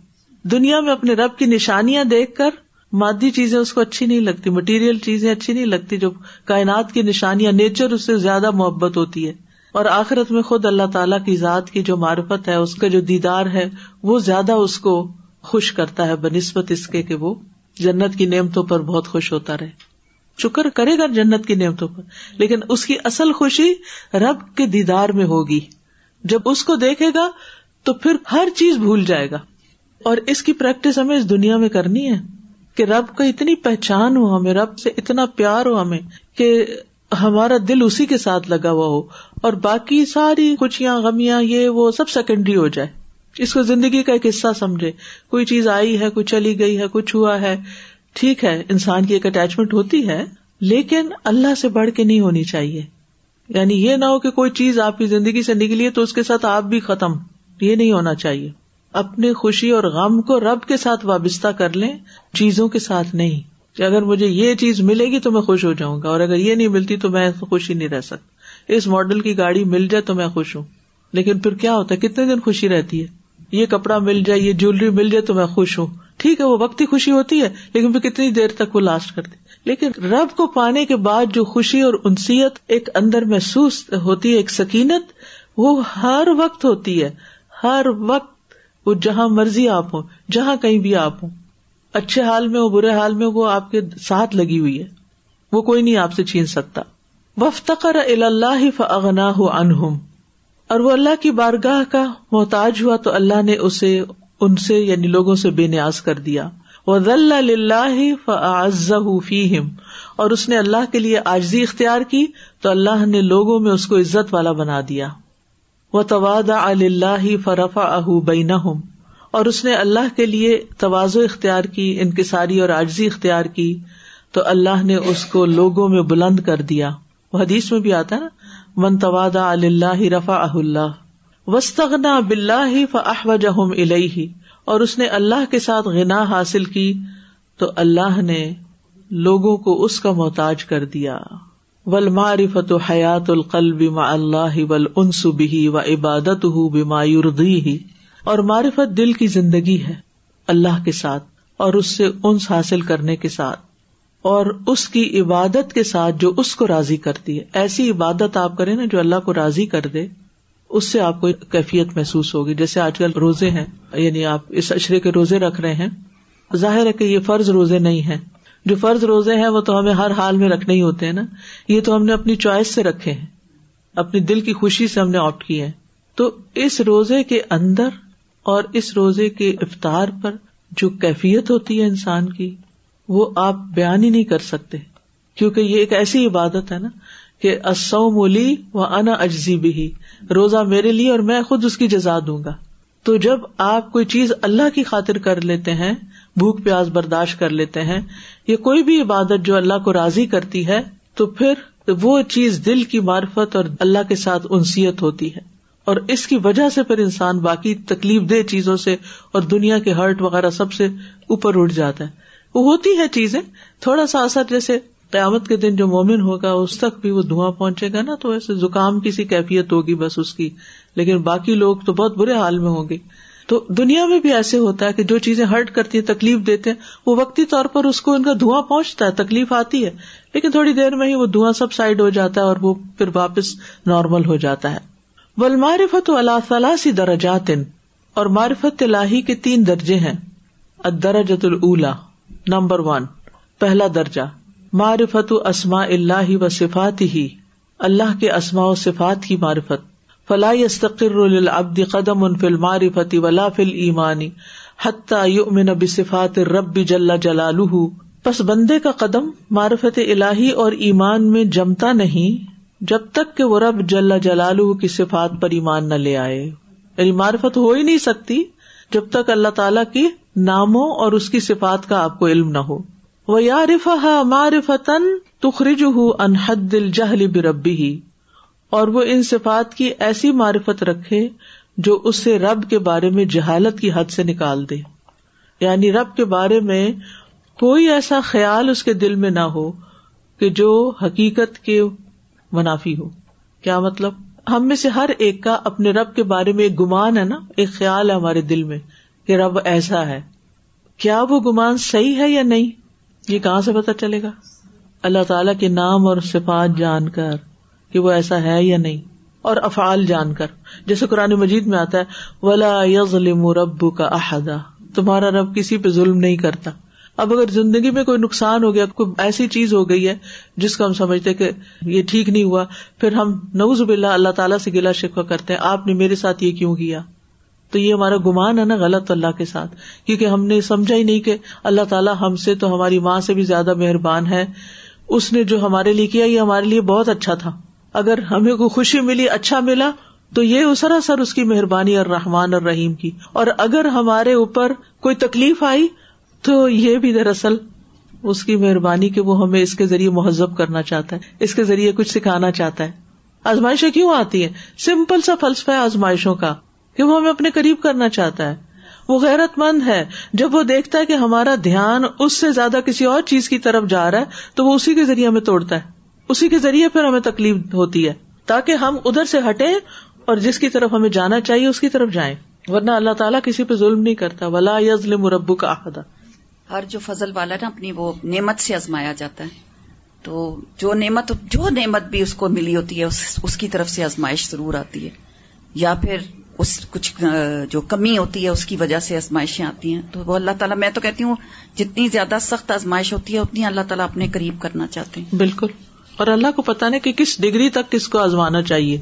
دنیا میں اپنے رب کی نشانیاں دیکھ کر مادی چیزیں اس کو اچھی نہیں لگتی مٹیریل چیزیں اچھی نہیں لگتی، جو کائنات کی نشانیاں نیچر اس سے زیادہ محبت ہوتی ہے۔ اور آخرت میں خود اللہ تعالیٰ کی ذات کی جو معرفت ہے، اس کا جو دیدار ہے، وہ زیادہ اس کو خوش کرتا ہے، بنسبت اس کے کہ وہ جنت کی نعمتوں پر بہت خوش ہوتا رہے۔ شکر کرے گا جنت کی نعمتوں پر، لیکن اس کی اصل خوشی رب کے دیدار میں ہوگی۔ جب اس کو دیکھے گا، تو پھر ہر چیز بھول جائے گا۔ اور اس کی پریکٹس ہمیں اس دنیا میں کرنی ہے کہ رب کا اتنی پہچان ہو ہمیں، رب سے اتنا پیار ہو ہمیں کہ ہمارا دل اسی کے ساتھ لگا ہوا ہو۔ اور باقی ساری خوشیاں، غمیاں، یہ وہ سب سیکنڈری ہو جائے۔ اس کو زندگی کا ایک حصہ سمجھے۔ کوئی چیز آئی ہے، کوئی چلی گئی ہے، کچھ ہوا ہے۔ ٹھیک ہے، انسان کی ایک اٹیچمنٹ ہوتی ہے، لیکن اللہ سے بڑھ کے نہیں ہونی چاہیے۔ یعنی یہ نہ ہو کہ کوئی چیز آپ کی زندگی سے نکلی ہے تو اس کے ساتھ آپ بھی ختم۔ یہ نہیں ہونا چاہیے۔ اپنی خوشی اور غم کو رب کے ساتھ وابستہ کر لیں، چیزوں کے ساتھ نہیں۔ کہ اگر مجھے یہ چیز ملے گی تو میں خوش ہو جاؤں گا، اور اگر یہ نہیں ملتی تو میں خوشی نہیں رہ سکتا اس ماڈل کی گاڑی مل جائے تو میں خوش ہوں۔ لیکن پھر کیا ہوتا ہے؟ کتنے دن خوشی رہتی ہے؟ یہ کپڑا مل جائے، یہ جیولری مل جائے تو میں خوش ہوں۔ ٹھیک ہے، وہ وقتی خوشی ہوتی ہے، لیکن پھر کتنی دیر تک وہ لاسٹ کرتی لیکن رب کو پانے کے بعد جو خوشی اور انسیت ایک اندر محسوس ہوتی ہے، ایک سکینت، وہ ہر وقت ہوتی ہے۔ ہر وقت وہ جہاں مرضی آپ ہوں، جہاں کہیں بھی آپ ہوں۔ اچھے حال میں ہو، برے حال میں وہ آپ کے ساتھ لگی ہوئی ہے۔ وہ کوئی نہیں آپ سے چھین سکتا۔ وفتقر اللہ فغنا ہو انہم اور وہ اللہ کی بارگاہ کا محتاج ہوا تو اللہ نے اسے، ان سے یعنی لوگوں سے بے نیاز کر دیا۔ وہ فیم اور اس نے اللہ کے لیے آجزی اختیار کی تو اللہ نے لوگوں میں اس کو عزت والا بنا دیا۔ وہ تواد اللہ فرفا اہ بین اور اس نے اللہ کے لیے توازو اختیار کی، انکساری اور آجزی اختیار کی تو اللہ نے اس کو لوگوں میں بلند کر دیا۔ وہ حدیث میں بھی آتا ہے نا، من تواد اللہ رفا اللہ وسطنا بلّہ فاح جہم الہی اور اس نے اللہ کے ساتھ غنا حاصل کی تو اللہ نے لوگوں کو اس کا محتاج کر دیا۔ ولمارفت حیات القلب ما اللہ ول انس بھی و عبادت ہُ بما یوردی اور معرفت دل کی زندگی ہے اللہ کے ساتھ اور اس سے انس حاصل کرنے کے ساتھ۔ اور اس کی عبادت کے ساتھ جو اس کو راضی کرتی ہے۔ ایسی عبادت آپ کریں نا جو اللہ کو راضی کر دے، اس سے آپ کو کیفیت محسوس ہوگی۔ جیسے آج کل روزے ہیں یعنی آپ اس اشرے کے روزے رکھ رہے ہیں، ظاہر ہے کہ یہ فرض روزے نہیں ہے جو فرض روزے ہیں، وہ تو ہمیں ہر حال میں رکھنے ہی ہوتے ہیں نا۔ یہ تو ہم نے اپنی چوائس سے رکھے ہیں، اپنی دل کی خوشی سے ہم نے آپٹ کیے ہیں۔ تو اس روزے کے اندر اور اس روزے کے افطار پر جو کیفیت ہوتی ہے انسان کی وہ آپ بیان ہی نہیں کر سکتے۔ کیونکہ یہ ایک ایسی عبادت ہے نا کہ اصو مولی و انا اجزی بھی روزہ میرے لیے اور میں خود اس کی جزا دوں گا۔ تو جب آپ کوئی چیز اللہ کی خاطر کر لیتے ہیں، بھوک پیاز برداشت کر لیتے ہیں یہ کوئی بھی عبادت جو اللہ کو راضی کرتی ہے، تو پھر وہ چیز دل کی معرفت اور اللہ کے ساتھ انسیت ہوتی ہے۔ اور اس کی وجہ سے پھر انسان باقی تکلیف دہ چیزوں سے اور دنیا کے ہرٹ وغیرہ سب سے اوپر اٹھ جاتا ہے۔ وہ ہوتی ہے چیزیں۔ تھوڑا سا اثر جیسے قیامت کے دن جو مومن ہوگا، اس تک بھی وہ دھواں پہنچے گا نا، تو ایسے زکام کی سی کیفیت ہوگی بس اس کی۔ لیکن باقی لوگ تو بہت برے حال میں ہوں گے۔ تو دنیا میں بھی ایسے ہوتا ہے کہ جو چیزیں ہرٹ کرتی ہیں، تکلیف دیتے ہیں، وہ وقتی طور پر اس کو ان کا دھواں پہنچتا ہے، تکلیف آتی ہے۔ لیکن تھوڑی دیر میں ہی وہ دھواں سب سائڈ ہو جاتا ہے اور وہ پھر واپس نارمل ہو جاتا ہے۔ ول معرفت اللہ سی درجات۔ اور معرفت الہی کے تین درجے ہیں۔ درجت الا نمبر ون، پہلا درجہ، معرفت اسما اللہ و صفات ہی اللہ کے اسماء و صفات کی معرفت۔ فلاح استقر العبد قدم ان فل معرفت ولا فل ایمانی حتیٰ بصفات رب جل جلال پس بندے کا قدم معرفت الہی اور ایمان میں جمتا نہیں، جب تک کہ وہ رب جل جلال کی صفات پر ایمان نہ لے آئے۔ یعنی معرفت ہو ہی نہیں سکتی۔ جب تک اللہ تعالی کی ناموں اور اس کی صفات کا آپ کو علم نہ ہو۔ وہ یارف معرفتن تخرج انحد دل جہلی بربی ہی اور وہ ان صفات کی ایسی معرفت رکھے جو اس سے رب کے بارے میں جہالت کی حد سے نکال دے۔ یعنی رب کے بارے میں کوئی ایسا خیال اس کے دل میں نہ ہو کہ جو حقیقت کے منافی ہو۔ کیا مطلب؟ ہم میں سے ہر ایک کا اپنے رب کے بارے میں ایک گمان ہے نا؟ ایک خیال ہے ہمارے دل میں کہ رب ایسا ہے۔ کیا وہ گمان صحیح ہے یا نہیں؟ یہ کہاں سے پتا چلے گا؟ اللہ تعالی کے نام اور صفات جان کر کہ وہ ایسا ہے یا نہیں، اور افعال جان کر۔ جیسے قرآن مجید میں آتا ہے، ولا یظلم رب کا احدا تمہارا رب کسی پہ ظلم نہیں کرتا۔ اب اگر زندگی میں کوئی نقصان ہو گیا کوئی ایسی چیز ہو گئی ہے جس کو ہم سمجھتے کہ یہ ٹھیک نہیں ہوا، پھر ہم نوز باللہ اللہ تعالیٰ سے گلا شکوا کرتے ہیں، آپ نے میرے ساتھ یہ کیوں کیا؟ تو یہ ہمارا گمان ہے نا غلط اللہ کے ساتھ، کیونکہ ہم نے سمجھا ہی نہیں کہ اللہ تعالیٰ ہم سے تو ہماری ماں سے بھی زیادہ مہربان ہے۔ اس نے جو ہمارے لیے کیا، یہ ہمارے لیے بہت اچھا تھا۔ اگر ہمیں کوئی خوشی ملی اچھا ملا، تو یہ سراسر اس کی مہربانی اور رحمان اور رحیم کی۔ اور اگر ہمارے اوپر کوئی تکلیف آئی تو یہ بھی دراصل اس کی مہربانی کہ وہ ہمیں اس کے ذریعے مہذب کرنا چاہتا ہے، اس کے ذریعے کچھ سکھانا چاہتا ہے۔ آزمائشیں کیوں آتی ہیں؟ سمپل سا فلسفہ ہے آزمائشوں کا، کہ وہ ہمیں اپنے قریب کرنا چاہتا ہے۔ وہ غیرت مند ہے۔ جب وہ دیکھتا ہے کہ ہمارا دھیان اس سے زیادہ کسی اور چیز کی طرف جا رہا ہے، تو وہ اسی کے ذریعے ہمیں توڑتا ہے۔ اسی کے ذریعے پھر ہمیں تکلیف ہوتی ہے، تاکہ ہم ادھر سے ہٹے اور جس کی طرف ہمیں جانا چاہیے، اس کی طرف جائیں۔ ورنہ اللہ تعالیٰ کسی پہ ظلم نہیں کرتا۔ ولا یزلم ربو کا آخدا ہر جو فضل والا نا اپنی وہ نعمت سے آزمایا جاتا ہے۔ تو جو نعمت جو نعمت بھی اس کو ملی ہوتی ہے اس, اس کی طرف سے آزمائش ضرور آتی ہے۔ یا پھر اس کچھ جو کمی ہوتی ہے اس کی وجہ سے آزمائشیں آتی ہیں۔ تو وہ اللہ تعالیٰ میں تو کہتی ہوں جتنی زیادہ سخت آزمائش ہوتی ہے اتنی اللہ تعالیٰ اپنے قریب کرنا چاہتے ہیں۔ بالکل۔ اور اللہ کو پتا نہیں کہ کس ڈگری تک کس کو آزمانا چاہیے۔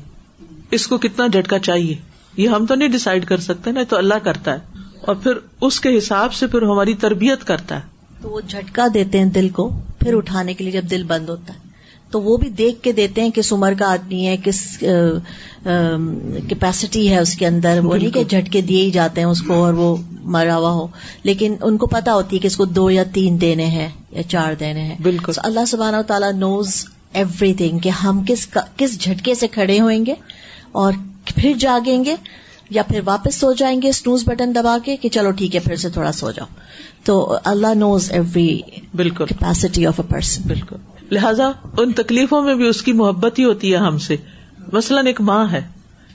اس کو کتنا جھٹکا چاہیے۔ یہ ہم تو نہیں ڈسائڈ کر سکتے نا تو اللہ کرتا ہے۔ اور پھر اس کے حساب سے پھر ہماری تربیت کرتا ہے۔ تو وہ جھٹکا دیتے ہیں دل کو پھر اٹھانے کے لیے جب دل بند ہوتا ہے۔ تو وہ بھی دیکھ کے دیتے ہیں کس عمر کا آدمی ہے کس کیپیسٹی ہے اس کے اندر۔ وہ نہیں کہ جھٹکے دیے ہی جاتے ہیں اس کو اور وہ مرا ہوا ہو۔ لیکن ان کو پتا ہوتی ہے کہ اس کو دو یا تین دینے ہیں یا چار دینے ہیں۔ بالکل۔ اللہ سبحانہ و تعالیٰ نوز ایوری تھنگ کہ ہم کس کس جھٹکے سے کھڑے ہوئیں گے اور پھر جاگیں گے۔ یا پھر واپس سو جائیں گے اسنوز بٹن دبا کے کہ چلو ٹھیک ہے پھر سے تھوڑا سو جاؤ۔ تو اللہ نوز ایوری بالکل۔ کیپیسٹی آف اے پرسن بالکل۔ لہٰذا ان تکلیفوں میں بھی اس کی محبت ہی ہوتی ہے ہم سے۔ مثلاً ایک ماں ہے۔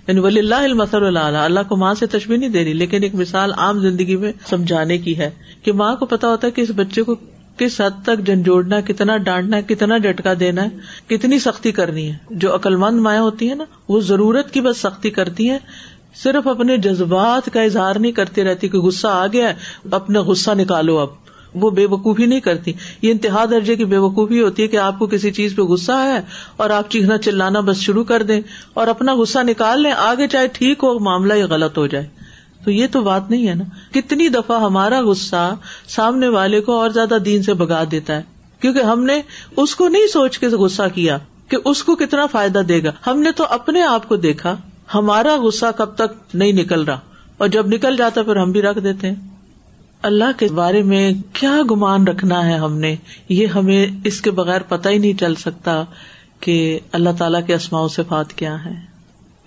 یعنی ولی اللہ المسر اللہ اللہ کو ماں سے تشبیح نہیں دے رہی لیکن ایک مثال عام زندگی میں سمجھانے کی ہے کہ ماں کو پتا ہوتا ہے کہ اس بچے کو کس حد تک جھنجھوڑنا کتنا ڈانٹنا ہے کتنا جھٹکا دینا ہے کتنی سختی کرنی ہے۔ جو عقلمند مائیں ہوتی ہیں نا وہ ضرورت کی بس سختی کرتی ہیں۔ صرف اپنے جذبات کا اظہار نہیں کرتی رہتی کہ غصہ آ گیا ہے، اپنا غصہ نکالو اب وہ بے وقوفی نہیں کرتی۔ یہ انتہا درجے کی بے وقوفی ہوتی ہے کہ آپ کو کسی چیز پہ غصہ ہے اور آپ چیخنا چلانا بس شروع کر دیں اور اپنا غصہ نکال لیں، آگے چاہے ٹھیک ہو، معاملہ یا غلط ہو جائے۔ تو یہ تو بات نہیں ہے نا۔ کتنی دفعہ ہمارا غصہ سامنے والے کو اور زیادہ دین سے بگا دیتا ہے۔ کیونکہ ہم نے اس کو نہیں سوچ کے غصہ کیا کہ اس کو کتنا فائدہ دے گا۔ ہم نے تو اپنے آپ کو دیکھا۔ ہمارا غصہ کب تک نہیں نکل رہا؟ اور جب نکل جاتا پھر ہم بھی رکھ دیتے ہیں۔ اللہ کے بارے میں کیا گمان رکھنا ہے ہم نے؟ یہ ہمیں اس کے بغیر پتہ ہی نہیں چل سکتا کہ اللہ تعالیٰ کے اسماء صفات کیا ہے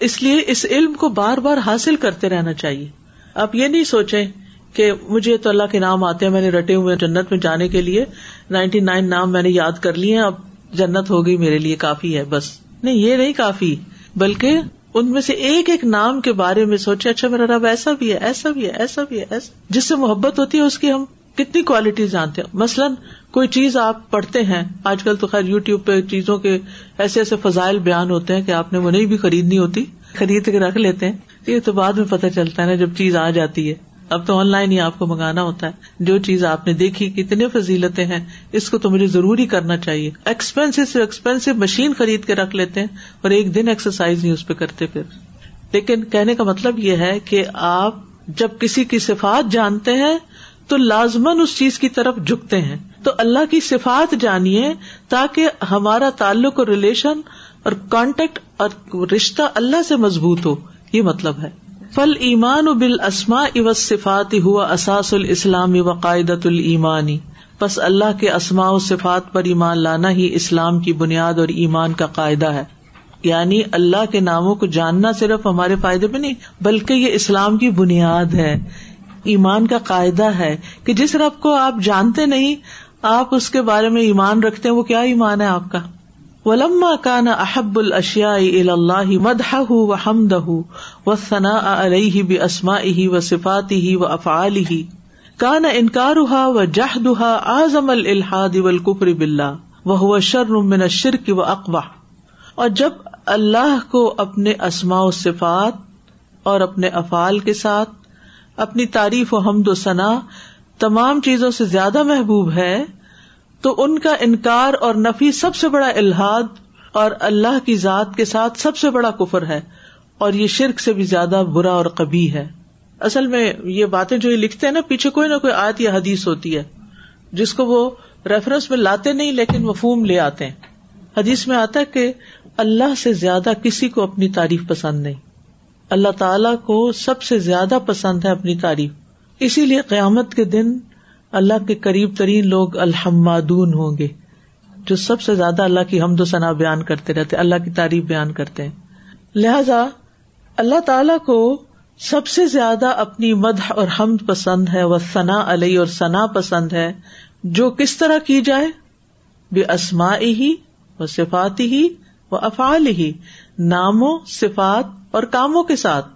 اس لیے اس علم کو بار بار حاصل کرتے رہنا چاہیے۔ آپ یہ نہیں سوچیں کہ مجھے تو اللہ کے نام آتے ہیں، میں نے رٹے ہوئے جنت میں جانے کے لیے۔ نائنٹی نائن نام میں نے یاد کر لیے اب جنت ہو گئی میرے لیے کافی ہے، بس۔ نہیں، یہ نہیں کافی، بلکہ ان میں سے ایک ایک نام کے بارے میں سوچے اچھا میرا رب ایسا بھی ہے، ایسا بھی ہے، ایسا بھی ہے، ایسا۔ جس سے محبت ہوتی ہے، اس کی ہم کتنی کوالٹی جانتے ہیں۔ مثلاً کوئی چیز آپ پڑھتے ہیں، آج کل تو خیر یو ٹیوب پہ چیزوں کے ایسے ایسے فضائل بیان ہوتے ہیں کہ آپ نے وہ نہیں بھی خریدنی ہوتی، خرید کے رکھ لیتے ہیں۔ یہ تو بعد میں پتہ چلتا ہے نا جب چیز آ جاتی ہے۔ اب تو آن لائن ہی آپ کو منگانا ہوتا ہے۔ جو چیز آپ نے دیکھی کتنے فضیلتیں ہیں۔ اس کو تو مجھے ضروری کرنا چاہیے۔ ایکسپینسو سے ایکسپینسو مشین خرید کے رکھ لیتے ہیں اور ایک دن ایکسرسائز نہیں اس پہ کرتے پھر۔ لیکن کہنے کا مطلب یہ ہے کہ آپ جب کسی کی صفات جانتے ہیں، تو لازمن اس چیز کی طرف جھکتے ہیں۔ تو اللہ کی صفات جانیے تاکہ ہمارا تعلق اور ریلیشن اور کانٹیکٹ اور رشتہ اللہ سے مضبوط ہو۔ یہ مطلب ہے۔ فل ایمان بال اسما او صفات ہوا اساس الاسلام و قائدت المانی بس اللہ کے اسماء و صفات پر ایمان لانا ہی اسلام کی بنیاد اور ایمان کا قاعدہ ہے۔ یعنی اللہ کے ناموں کو جاننا صرف ہمارے فائدے میں نہیں، بلکہ یہ اسلام کی بنیاد ہے۔ ایمان کا قاعدہ ہے کہ جس رب کو آپ جانتے نہیں، آپ اس کے بارے میں ایمان رکھتے ہیں، وہ کیا ایمان ہے آپ کا؟ ولما کان احب الشیا اللہ مدح و حمد و ثنا علیہ بھی اسما ہی و صفاتی ہی و افعال ہی کان انکار و جہدہ اعظم الحاد و القفر بلّہ وہ شر من شرک و اقوا اور جب اللہ کو اپنے اسماء و صفات اور اپنے افعال کے ساتھ، اپنی تعریف و حمد و ثنا تمام چیزوں سے زیادہ محبوب ہے تو ان کا انکار اور نفی سب سے بڑا الحاد اور اللہ کی ذات کے ساتھ سب سے بڑا کفر ہے اور یہ شرک سے بھی زیادہ برا اور کبھی ہے۔ اصل میں یہ باتیں جو یہ لکھتے ہیں نا، پیچھے کوئی نہ کوئی آیت یا حدیث ہوتی ہے، جس کو وہ ریفرنس میں لاتے نہیں لیکن مفہوم لے آتے ہیں۔ حدیث میں آتا ہے کہ اللہ سے زیادہ کسی کو اپنی تعریف پسند نہیں۔ اللہ تعالی کو سب سے زیادہ پسند ہے اپنی تعریف۔ اسی لیے قیامت کے دن اللہ کے قریب ترین لوگ الحمادون ہوں گے، جو سب سے زیادہ اللہ کی حمد و ثنا بیان کرتے رہتے، اللہ کی تعریف بیان کرتے ہیں۔ لہذا اللہ تعالی کو سب سے زیادہ اپنی مد اور حمد پسند ہے وہ ثنا علیہ اور ثنا پسند ہے۔ جو کس طرح کی جائے؟ بے اسما ہی و صفاتی ہی وہ افعال ہی ناموں، صفات اور کاموں کے ساتھ۔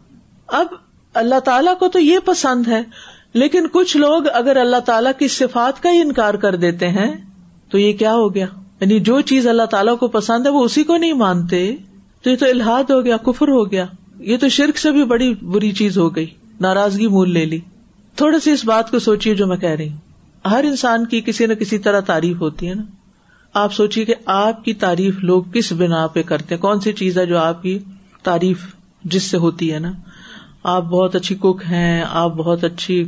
اب اللہ تعالیٰ کو تو یہ پسند ہے لیکن کچھ لوگ اگر اللہ تعالیٰ کی صفات کا ہی انکار کر دیتے ہیں، تو یہ کیا ہو گیا؟ یعنی جو چیز اللہ تعالیٰ کو پسند ہے، وہ اسی کو نہیں مانتے۔ تو یہ تو الحاد ہو گیا، کفر ہو گیا۔ یہ تو شرک سے بھی بڑی بری چیز ہو گئی۔ ناراضگی مول لے لی۔ تھوڑی سی اس بات کو سوچیے جو میں کہہ رہی ہوں۔ ہر انسان کی کسی نہ کسی طرح تعریف ہوتی ہے نا۔ آپ سوچیے کہ آپ کی تعریف لوگ کس بنا پہ کرتے ہیں؟ کون سی چیز ہے جو آپ کی تعریف جس سے ہوتی ہے نا؟ آپ بہت اچھی کوک ہیں، آپ بہت اچھی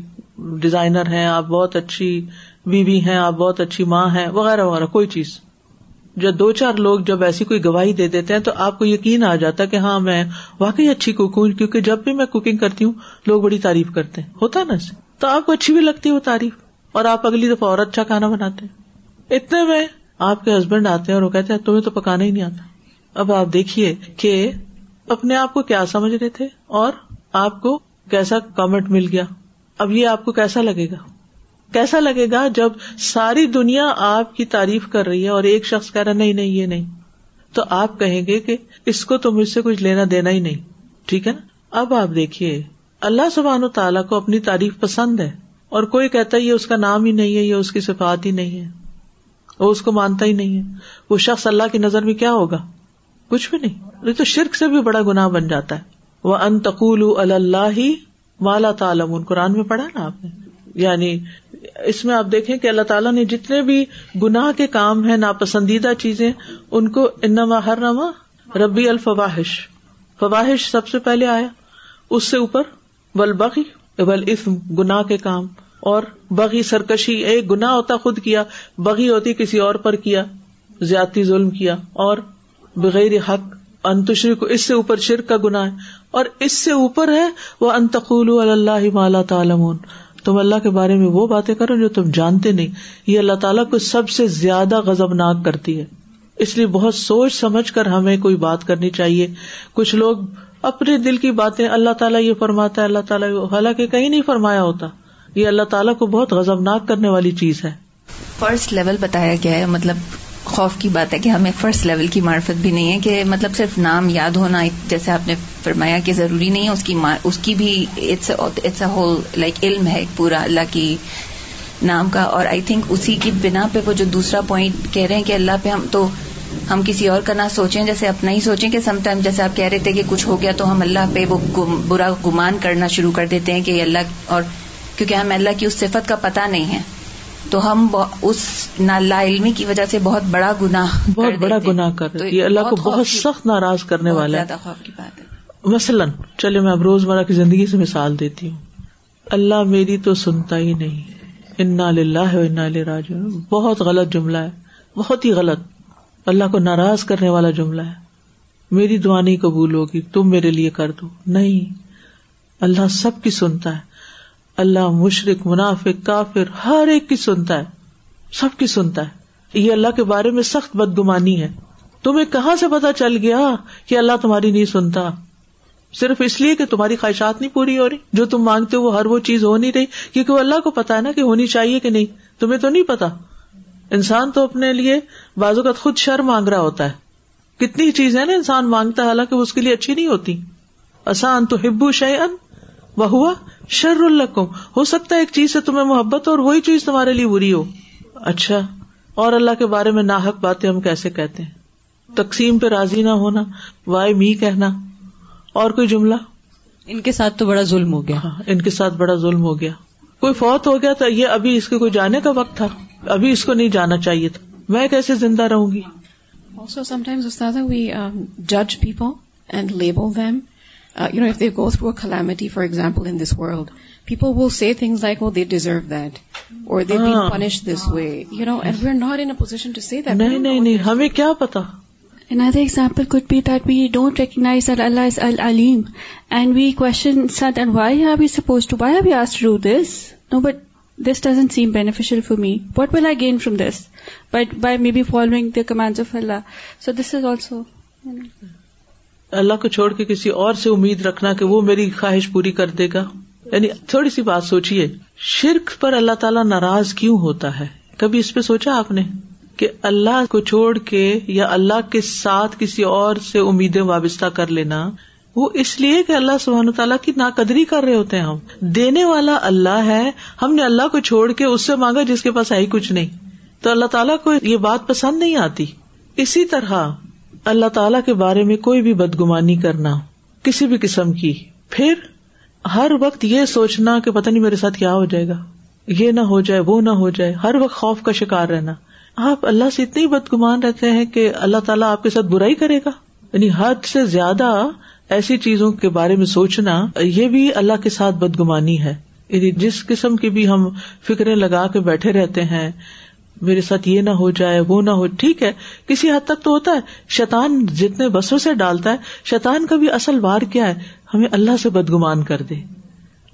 ڈیزائنر ہیں، آپ بہت اچھی بیوی ہیں، آپ بہت اچھی ماں ہیں، وغیرہ وغیرہ، کوئی چیز۔ جب دو چار لوگ جب ایسی کوئی گواہی دے دیتے ہیں تو آپ کو یقین آ جاتا ہے کہ ہاں میں واقعی اچھی کوک ہوں، کیونکہ جب بھی میں کوکنگ کرتی ہوں، لوگ بڑی تعریف کرتے ہیں۔ ہوتا نا تو آپ کو اچھی بھی لگتی ہے وہ تعریف۔ اور آپ اگلی دفعہ اور اچھا کھانا بناتے ہیں۔ اتنے میں آپ کے ہسبینڈ آتے ہیں اور وہ کہتے ہیں، تمہیں تو پکانا ہی نہیں آتا۔ اب آپ دیکھیے کہ اپنے آپ کو کیا سمجھ رہے تھے اور آپ کو کیسا کامنٹ مل گیا۔ اب یہ آپ کو کیسا لگے گا؟ کیسا لگے گا جب ساری دنیا آپ کی تعریف کر رہی ہے اور ایک شخص کہہ رہا نہیں نہیں، یہ نہیں۔ تو آپ کہیں گے کہ اس کو تو مجھ سے کچھ لینا دینا ہی نہیں۔ ٹھیک ہے نا؟ اب آپ دیکھیے، اللہ سبحان و تعالیٰ کو اپنی تعریف پسند ہے اور کوئی کہتا ہے، یہ اس کا نام ہی نہیں ہے، یہ اس کی صفات ہی نہیں ہے۔ وہ اس کو مانتا ہی نہیں ہے۔ وہ شخص اللہ کی نظر میں کیا ہوگا؟ کچھ بھی نہیں۔ تو شرک سے بھی بڑا گناہ بن جاتا ہے۔ وہ انتقول اللہ ہی مالا تعالم قرآن میں پڑھا نا آپ نے؟ یعنی اس میں آپ دیکھیں کہ اللہ تعالیٰ نے جتنے بھی گناہ کے کام ہیں، ناپسندیدہ چیزیں، ان کو انما ہر نما ربی الفواہش فواہش سب سے پہلے آیا، اس سے اوپر ول بغی ول اسم گناہ کے کام۔ اور بغی، سرکشی، ایک گنا ہوتا خود کیا، بغی ہوتی کسی اور پر کیا، زیادتی، ظلم کیا۔ اور بغیر حق انتشری کو اس سے اوپر شرک کا گنا ہے۔ اور اس سے اوپر ہے وہ انتقول اللہ مالا تعالم تم اللہ کے بارے میں وہ باتیں کرو جو تم جانتے نہیں۔ یہ اللہ تعالیٰ کو سب سے زیادہ غزبناک کرتی ہے۔ اس لیے بہت سوچ سمجھ کر ہمیں کوئی بات کرنی چاہیے۔ کچھ لوگ اپنے دل کی باتیں اللہ تعالیٰ یہ فرماتا ہے، اللہ تعالیٰ حالانکہ کہیں نہیں فرمایا ہوتا۔ یہ اللہ تعالیٰ کو بہت غزبناک کرنے والی چیز ہے۔ فرسٹ لیول بتایا گیا ہے مطلب خوف کی بات ہے کہ ہمیں فرسٹ لیول کی معرفت بھی نہیں ہے کہ مطلب صرف نام یاد ہونا جیسے آپ نے فرمایا کہ ضروری نہیں ہے، اس کی اس کی بھی اٹس اے ہول لائک علم ہے پورا اللہ کی نام کا، اور آئی تھنک اسی کی بنا پہ وہ جو دوسرا پوائنٹ کہہ رہے ہیں کہ اللہ پہ ہم تو ہم کسی اور کا نہ سوچیں جیسے اپنا ہی سوچیں کہ سم ٹائم جیسے آپ کہہ رہے تھے کہ کچھ ہو گیا تو ہم اللہ پہ وہ برا گمان کرنا شروع کر دیتے ہیں کہ اللہ، اور کیونکہ ہمیں اللہ کی اس صفت کا پتہ نہیں ہے۔ تو ہم اس لا علمی کی وجہ سے بہت بڑا گنا بہت بڑا گنا کر یہ اللہ کو بہت سخت ناراض کرنے والا ہے۔ مثلاً چلے میں اب روزمرہ کی زندگی سے مثال دیتی ہوں۔ اللہ میری تو سنتا ہی نہیں۔ انا للہ انا راج بہت غلط جملہ ہے۔ بہت ہی غلط۔ اللہ کو ناراض کرنے والا جملہ ہے۔ میری دعا نہیں قبول ہوگی تم میرے لیے کر دو۔ نہیں۔ اللہ سب کی سنتا ہے۔ اللہ مشرق منافق، کافر، ہر ایک کی سنتا ہے، سب کی سنتا ہے۔ یہ اللہ کے بارے میں سخت بدگمانی ہے۔ تمہیں کہاں سے پتا چل گیا کہ اللہ تمہاری نہیں سنتا؟ صرف اس لیے کہ تمہاری خواہشات نہیں پوری ہو رہی۔ جو تم مانگتے ہو وہ ہر وہ چیز ہو نہیں رہی۔ کیونکہ وہ اللہ کو پتا ہے نا کہ ہونی چاہیے کہ نہیں۔ تمہیں تو نہیں پتا انسان تو اپنے لیے بازو کا خود شر مانگ رہا ہوتا ہے۔ کتنی چیزیں نا انسان مانگتا ہے، حالانکہ وہ اس کے لیے اچھی نہیں ہوتی۔ آسان تو ہبو شعین وہ ہوا شر القم ہو سکتا ہے ایک چیز سے تمہیں محبت اور وہی چیز تمہارے لیے بری ہو۔ اچھا اور اللہ کے بارے میں ناحک باتیں ہم کیسے کہتے ہیں؟ تقسیم پہ راضی نہ ہونا وائے می کہنا اور کوئی جملہ؟ ان کے ساتھ تو بڑا ظلم ہو گیا۔ ہاں ان کے ساتھ بڑا ظلم ہو گیا۔ کوئی فوت ہو گیا تھا یہ ابھی اس کے کوئی جانے کا وقت تھا ابھی اس کو نہیں جانا چاہیے تھا۔ میں کیسے زندہ رہوں گی؟ جج people and label them Uh, if they go through a calamity, for example, in this world, people will say things like, oh, they deserve that, or they've been ah. punished this way, and we're not in a position to say that. No, hame kya pata? Another example could be that we don't recognize that Allah is Al-Alim, and we question, and why are we asked to do this? No, but this doesn't seem beneficial for me. What will I gain from this? By maybe following the commands of Allah. So this is also, اللہ کو چھوڑ کے کسی اور سے امید رکھنا کہ وہ میری خواہش پوری کر دے گا؟ یعنی تھوڑی سی بات سوچیے، شرک پر اللہ تعالیٰ ناراض کیوں ہوتا ہے؟ کبھی اس پہ سوچا آپ نے کہ اللہ کو چھوڑ کے یا اللہ کے ساتھ کسی اور سے امیدیں وابستہ کر لینا، وہ اس لیے کہ اللہ سبحان تعالیٰ کی ناقدری کر رہے ہوتے ہیں ہم۔ دینے والا اللہ ہے، ہم نے اللہ کو چھوڑ کے اس سے مانگا جس کے پاس ہے ہی کچھ نہیں۔ تو اللہ تعالیٰ کو یہ بات پسند نہیں آتی۔ اسی طرح اللہ تعالیٰ کے بارے میں کوئی بھی بدگمانی کرنا، کسی بھی قسم کی۔ پھر ہر وقت یہ سوچنا کہ پتہ نہیں میرے ساتھ کیا ہو جائے گا۔ یہ نہ ہو جائے، وہ نہ ہو جائے۔ ہر وقت خوف کا شکار رہنا۔ آپ اللہ سے اتنی بدگمان رہتے ہیں کہ اللہ تعالیٰ آپ کے ساتھ برائی کرے گا۔ یعنی حد سے زیادہ ایسی چیزوں کے بارے میں سوچنا، یہ بھی اللہ کے ساتھ بدگمانی ہے۔ یعنی جس قسم کی بھی ہم فکریں لگا کے بیٹھے رہتے ہیں میرے ساتھ یہ نہ ہو جائے، وہ نہ ہو۔ ٹھیک ہے، کسی حد تک تو ہوتا ہے۔ شیطان جتنے بسوں سے ڈالتا ہے، شیطان کا بھی اصل وار کیا ہے؟ ہمیں اللہ سے بدگمان کر دے۔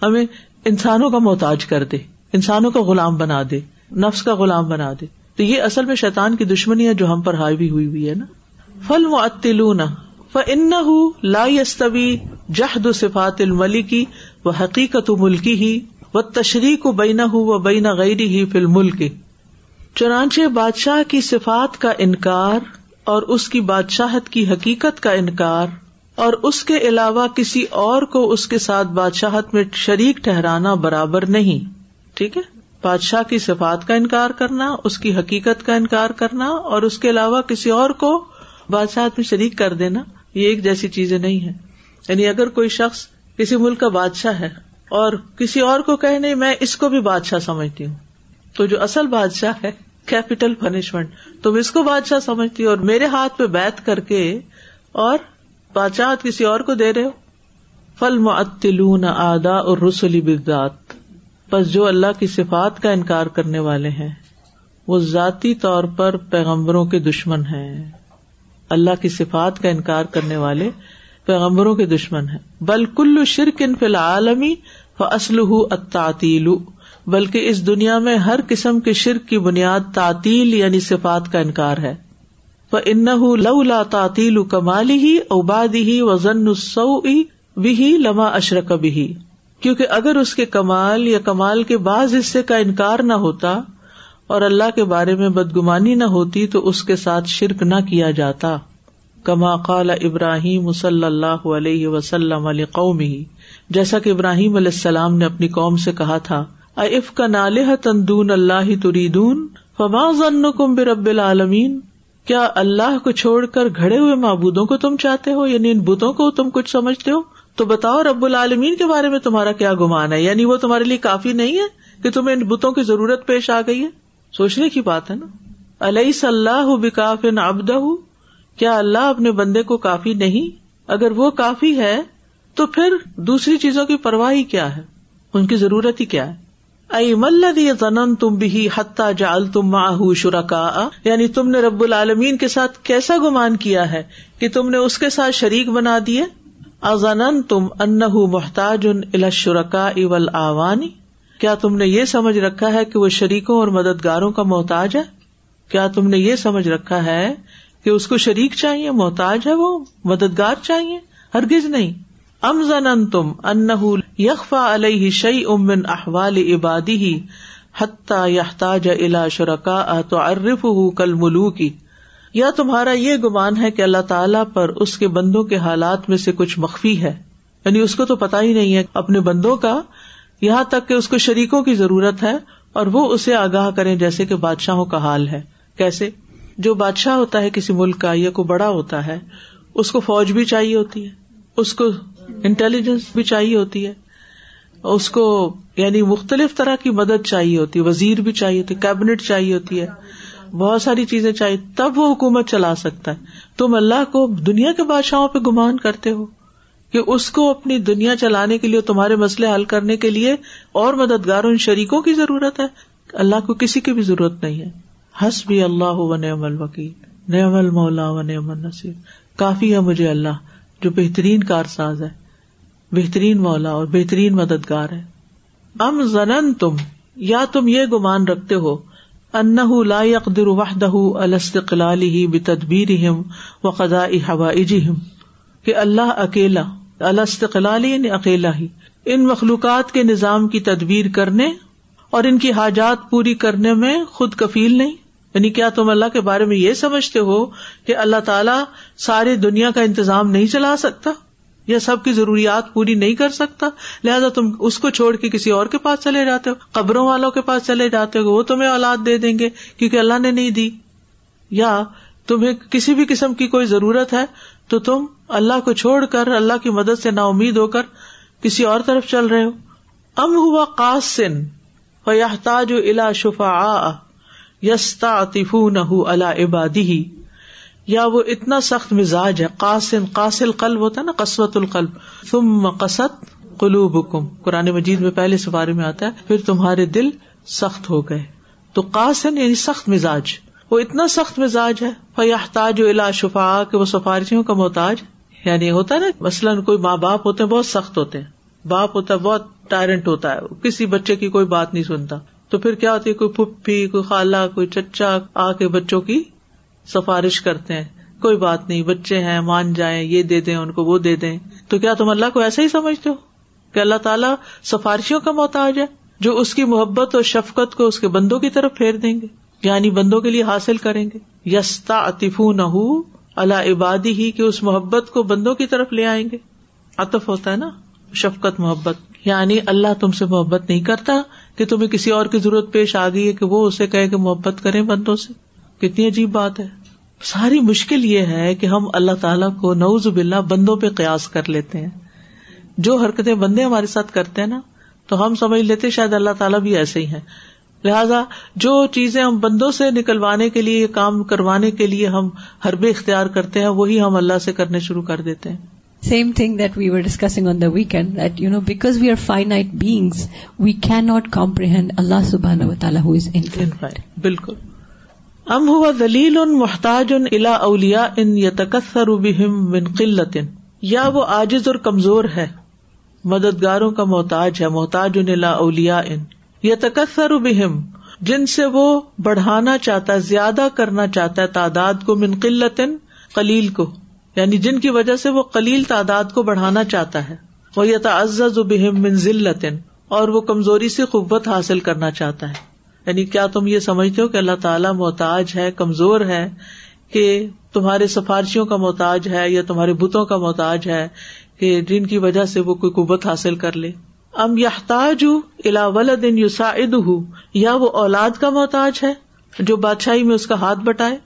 ہمیں انسانوں کا محتاج کر دے۔ انسانوں کا غلام بنا دے۔ نفس کا غلام بنا دے۔ تو یہ اصل میں شیطان کی دشمنی ہے جو ہم پر حاوی ہوئی ہوئی ہے نا۔ فل معطلون ان لا يستوي جہد صفات الملی کی وہ حقیقت ملکی ہی وہ تشریح بین و بین غیری ہی فل ملک چنانچہ بادشاہ کی صفات کا انکار اور اس کی بادشاہت کی حقیقت کا انکار اور اس کے علاوہ کسی اور کو اس کے ساتھ بادشاہت میں شریک ٹہرانا برابر نہیں، ٹھیک ہے؟ بادشاہ کی صفات کا انکار کرنا، اس کی حقیقت کا انکار کرنا اور اس کے علاوہ کسی اور کو بادشاہت میں شریک کر دینا، یہ ایک جیسی چیزیں نہیں ہے یعنی اگر کوئی شخص کسی ملک کا بادشاہ ہے اور کسی اور کو کہ نہیں، میں اس کو بھی بادشاہ سمجھتی ہوں۔ تو جو اصل بادشاہ ہے کیپیٹل پنشمنٹ تم اس کو بادشاہ سمجھتی ہو اور میرے ہاتھ پہ بیت کر کے اور بادشاہ کسی اور کو دے رہے ہو؟ فل معطلون آدا اور رسولی بزاد بس جو اللہ کی صفات کا انکار کرنے والے ہیں، وہ ذاتی طور پر پیغمبروں کے دشمن ہیں. اللہ کی صفات کا انکار کرنے والے پیغمبروں کے دشمن ہیں. بلکل شرک ان فی العالمی اسلح اتعطیل بلکہ اس دنیا میں ہر قسم کے شرک کی بنیاد تعطیل یعنی صفات کا انکار ہے۔ وہ ان لو لا تعطیل کمالی ہی اوبادی ہی وزن بھی لما اشرک بھی کیونکہ اگر اس کے کمال یا کمال کے بعض حصے کا انکار نہ ہوتا اور اللہ کے بارے میں بدگمانی نہ ہوتی تو اس کے ساتھ شرک نہ کیا جاتا۔ کما قال ابراہیم صلی اللہ علیہ وسلم علیہ قوم ہی جیسا کہ ابراہیم علیہ السلام نے اپنی قوم سے کہا تھا اف کا نالح تندون اللہ تریدون، فما ضن کم برب العالمین۔ کیا اللہ کو چھوڑ کر گھڑے ہوئے معبودوں کو تم چاہتے ہو؟ یعنی ان بتوں کو تم کچھ سمجھتے ہو؟ تو بتاؤ رب العالمین کے بارے میں تمہارا کیا گمان ہے؟ یعنی وہ تمہارے لیے کافی نہیں ہے کہ تمہیں ان بتوں کی ضرورت پیش آ گئی ہے؟ سوچنے کی بات ہے نا۔ علیہ صلاح بکاف ابدہ کیا اللہ اپنے بندے کو کافی نہیں؟ اگر وہ کافی ہے، تو پھر دوسری چیزوں کی پرواہ کیا ہے؟ ان کی ضرورت ہی کیا ہے؟ ائی ملدی زنن تم بھی حتہ جال تم ماہ شرکا یعنی تم نے رب العالمین کے ساتھ کیسا گمان کیا ہے کہ تم نے اس کے ساتھ شریک بنا دیے؟ ازن تم ان محتاج ان الشرکا اول آوانی کیا تم نے یہ سمجھ رکھا ہے کہ وہ شریکوں اور مددگاروں کا محتاج ہے؟ کیا تم نے یہ سمجھ رکھا ہے کہ اس کو شریک چاہیے، محتاج ہے وہ، مددگار چاہیے؟ ہرگز نہیں۔ ام زن تم ان یخفا علیہ شعی امن احوال عبادی ہی حتیٰ یحتاج الا شرکا تو ارف ہُ کل ملو کی یا تمہارا یہ گمان ہے کہ اللہ تعالیٰ پر اس کے بندوں کے حالات میں سے کچھ مخفی ہے. یعنی اس کو تو پتا ہی نہیں ہے اپنے بندوں کا، یہاں تک کہ اس کو شریکوں کی ضرورت ہے اور وہ اسے آگاہ کرے جیسے کہ بادشاہوں کا حال ہے. کیسے؟ جو بادشاہ ہوتا ہے کسی ملک کا یا کوئی بڑا ہوتا ہے، اس کو فوج بھی چاہیے ہوتی ہے، اس کو انٹیلیجنس بھی چاہیے ہوتی ہے اس کو یعنی مختلف طرح کی مدد چاہیے ہوتی ہے، وزیر بھی چاہیے ہوتی کیبنٹ چاہیے ہوتی ہے، بہت ساری چیزیں چاہیے، تب وہ حکومت چلا سکتا ہے۔ تم اللہ کو دنیا کے بادشاہوں پہ گمان کرتے ہو کہ اس کو اپنی دنیا چلانے کے لیے تمہارے مسئلے حل کرنے کے لیے اور مددگاروں ان شریکوں کی ضرورت ہے۔ اللہ کو کسی کی بھی ضرورت نہیں ہے۔ ہس بھی اللہ و نعم الوکیل، نعم المولا و نعم النصیر۔ کافی ہے مجھے اللہ۔ جو بہترین کار ساز ہے، بہترین مولا اور بہترین مددگار ہے۔ ام زنن تم یا تم یہ گمان رکھتے ہو ان لا يقدر وحدہ الاستقلاله بتدبیرهم وقضاء حوائجهم کہ اللہ اکیلا الاستقلالی یعنی اکیلا ہی، ان مخلوقات کے نظام کی تدبیر کرنے اور ان کی حاجات پوری کرنے میں خود کفیل نہیں۔ یعنی کیا تم اللہ کے بارے میں یہ سمجھتے ہو کہ اللہ تعالیٰ ساری دنیا کا انتظام نہیں چلا سکتا یا سب کی ضروریات پوری نہیں کر سکتا؟ لہٰذا تم اس کو چھوڑ کے کسی اور کے پاس چلے جاتے ہو۔ قبروں والوں کے پاس چلے جاتے ہو، وہ تمہیں اولاد دے دیں گے کیونکہ اللہ نے نہیں دی۔ یا تمہیں کسی بھی قسم کی کوئی ضرورت ہے تو تم اللہ کو چھوڑ کر، اللہ کی مدد سے نا امید ہو کر کسی اور طرف چل رہے ہو۔ ام ہوا قاسن فیاحتاج الا شفا یستا نہ اللہ عبادی یا وہ اتنا سخت مزاج ہے قاسن قاصل قلب ہوتا ہے نا قسوت القلب۔ تم قسط قلوب حکم قرآن مجید میں پہلے سفارے میں آتا ہے، پھر تمہارے دل سخت ہو گئے۔ تو قاسن یعنی سخت مزاج۔ وہ اتنا سخت مزاج ہے فیاحتاج الا شفا کہ وہ سفارشیوں کا محتاج۔ یعنی ہوتا ہے نا، مثلاً کوئی ماں باپ ہوتے ہیں، بہت سخت ہوتے ہیں۔ باپ ہوتا ہے، بہت ٹائرنٹ ہوتا ہے۔ کسی بچے کی کوئی بات نہیں سنتا۔ تو پھر کیا ہوتی ہے؟ کوئی پھپھی کوئی خالہ، کوئی چچا آ کے بچوں کی سفارش کرتے ہیں۔ کوئی بات نہیں، بچے ہیں، مان جائیں، یہ دے دیں، ان کو وہ دے دیں۔ تو کیا تم اللہ کو ایسا ہی سمجھتے ہو کہ اللہ تعالیٰ سفارشیوں کا محتاج ہے جو اس کی محبت اور شفقت کو اس کے بندوں کی طرف پھیر دیں گے؟ یعنی بندوں کے لیے حاصل کریں گے۔ یستا اطف نہ اللہ عبادی ہی کہ اس محبت کو بندوں کی طرف لے آئیں گے۔ اطف ہوتا ہے نا؟ شفقت، محبت یعنی اللہ تم سے محبت نہیں کرتا کہ تمہیں کسی اور کی ضرورت پیش آ گئی ہے کہ وہ اسے کہے کہ محبت کرے بندوں سے۔ کتنی عجیب بات ہے۔ ساری مشکل یہ ہے کہ ہم اللہ تعالیٰ کو نوز باللہ بندوں پہ قیاس کر لیتے ہیں۔ جو حرکتیں بندے ہمارے ساتھ کرتے ہیں نا، تو ہم سمجھ لیتے شاید اللہ تعالیٰ بھی ایسے ہی ہیں۔ لہٰذا جو چیزیں ہم بندوں سے نکلوانے کے لیے، کام کروانے کے لیے ہم حربے اختیار کرتے ہیں، وہی ہم اللہ سے کرنے شروع کر دیتے ہیں۔ Same thing that we were discussing on the weekend that you know because we are finite beings we can not comprehend اللہ سبحان و تعالیٰ بالکل ام ہوا دلیل ان محتاج ان الا اولیا ان یتکثر بہم من قلت یا وہ عاجز اور کمزور ہے مددگاروں کا محتاج ہے محتاج ان الا اولیا ان یتکثر بہم جن سے وہ بڑھانا چاہتا ہے زیادہ کرنا چاہتا ہے تعداد کو من قلت قلیل کو یعنی جن کی وجہ سے وہ قلیل تعداد کو بڑھانا چاہتا ہے۔ وہ یتعزز بہم من اور وہ کمزوری سے قوت حاصل کرنا چاہتا ہے۔ یعنی کیا تم یہ سمجھتے ہو کہ اللہ تعالیٰ محتاج ہے، کمزور ہے، کہ تمہارے سفارشیوں کا محتاج ہے یا تمہارے بتوں کا محتاج ہے کہ جن کی وجہ سے وہ کوئی قوت حاصل کر لے؟ ام یحتاج الا ولد یوساعد یا وہ اولاد کا محتاج ہے جو بادشاہی میں اس کا ہاتھ بٹائے؟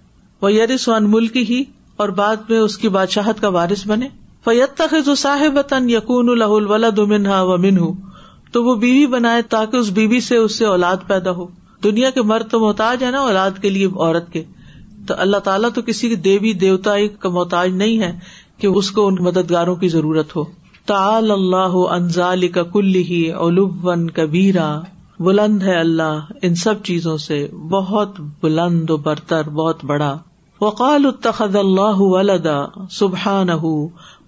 وہ یرس ون ملک ہی اور بعد میں اس کی بادشاہت کا وارث بنے۔ فیت تخذ صاحب یقون الہ الولد منہا و منہ تو وہ بیوی بنائے تاکہ اس بیوی سے اس سے اولاد پیدا ہو۔ دنیا کے مرد تو محتاج ہے نا اولاد کے لیے عورت کے۔ تو اللہ تعالیٰ تو کسی دیوی دیوتا کا محتاج نہیں ہے کہ اس کو ان مددگاروں کی ضرورت ہو۔ تال اللہ انزال کا کل ہی اولوبن کبیرا۔ بلند ہے اللہ ان سب چیزوں سے۔ بہت بلند و برتر، بہت بڑا۔ وقال اتخذ اللہ ولدا سبحان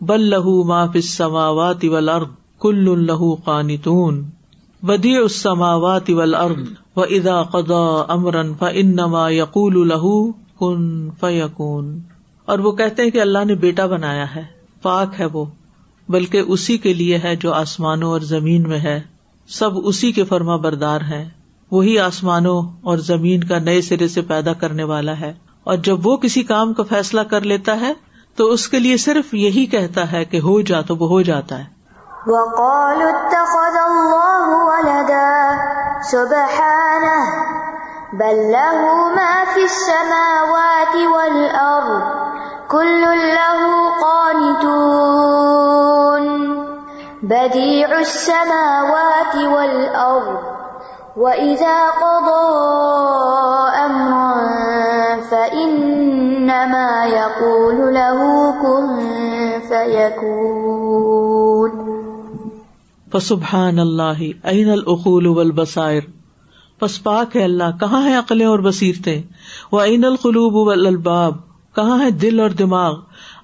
بل لہو ما فی السماوات والارض کل لہو قانتون۔ بدیع السماوات والارض و ادا قدا امرن ف انما یقول کن فیقون اور وہ کہتے ہیں کہ اللہ نے بیٹا بنایا ہے، پاک ہے وہ، بلکہ اسی کے لیے ہے جو آسمانوں اور زمین میں ہے۔ سب اسی کے فرما بردار ہے وہی آسمانوں اور زمین کا نئے سرے سے پیدا کرنے والا ہے۔ اور جب وہ کسی کام کا فیصلہ کر لیتا ہے، تو اس کے لیے صرف یہی کہتا ہے کہ ہو جا تو وہ ہو جاتا ہے۔ وقالوا اتخذ الله ولدا سبحانه بل له بديع السماوات والأرض وإذا قضى أمرا فإنما يقول له كن فيكون. فسبحان اللہ عین العقول والبصائر. پس پاک ہے اللہ، کہاں ہے عقلیں اور بصیرتیں؟ وہ عین القلوب والالباب کہاں ہے دل اور دماغ؟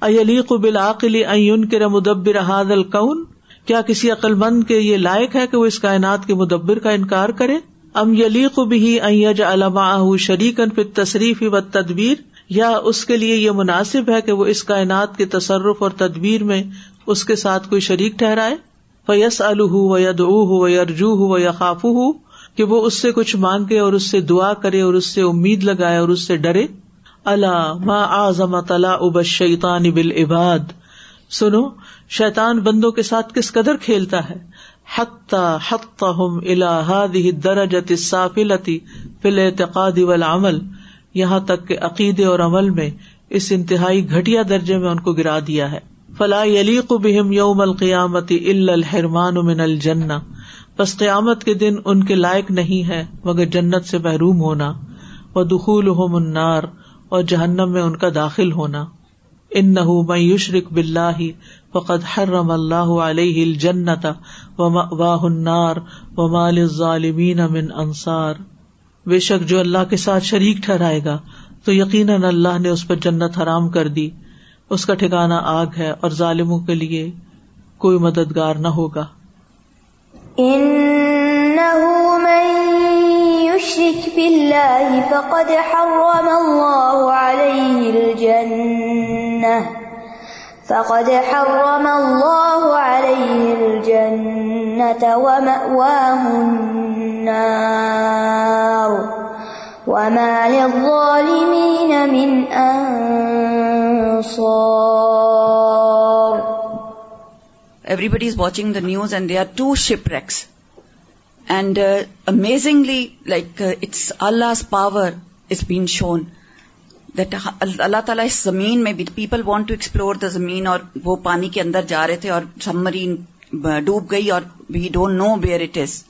ایلیق بالعقل ان کے مدبر هذا الكون؟ کیا کسی عقل مند کے یہ لائق ہے کہ وہ اس کائنات کے مدبر کا انکار کرے؟ ام یلیق به ان يجعل معه شریکا في التصریف والتدبیر یا اس کے لیے یہ مناسب ہے کہ وہ اس کائنات کے تصرف اور تدبیر میں اس کے ساتھ کوئی شریک ٹھہرائے؟ فیس الح و ید او ارجو ہو یا خاف ہو کہ وہ اس سے کچھ مانگے اور اس سے دعا کرے اور اس سے امید لگائے اور اس سے ڈرے؟ اللہ ما آزم اب شیطان بل عباد سنو، شیطان بندوں کے ساتھ کس قدر کھیلتا ہے؟ ہم درجت صافلتی فل اعتقاد والعمل، یہاں تک کہ عقیدے اور عمل میں اس انتہائی گٹیا درجے میں ان کو گرا دیا ہے۔ فلاح علیق بہم یوم القیامتی الحرمان من الجنہ۔ بس قیامت کے دن ان کے لائق نہیں ہے مگر جنت سے محروم ہونا۔ وہ دخول ہو منار اور جہنم میں ان کا داخل ہونا۔ ان نہ میوشرق بلّہ فقد حرم اللہ علیہ الجنت واہ النار و مال ظالمین من انصار۔ بے شک جو اللہ کے ساتھ شریک ٹھہرائے گا، تو یقیناً اللہ نے اس پر جنت حرام کر دی۔ اس کا ٹھکانا آگ ہے اور ظالموں کے لیے کوئی مددگار نہ ہوگا۔ يشرك بالله فقد حرم الله عليه الجنة فقد حرم الله عليه الجنة ومأواه النار وما للظالمين من أنصار Everybody is watching the news and there are two shipwrecks. And uh, amazingly, like uh, it's Allah's power is being shown. That اللہ تعالیٰ اس زمین میں بھی people want to explore the زمین اور وہ پانی کے اندر جا رہے تھے اور سب مرین ڈوب گئی اور we don't know where it is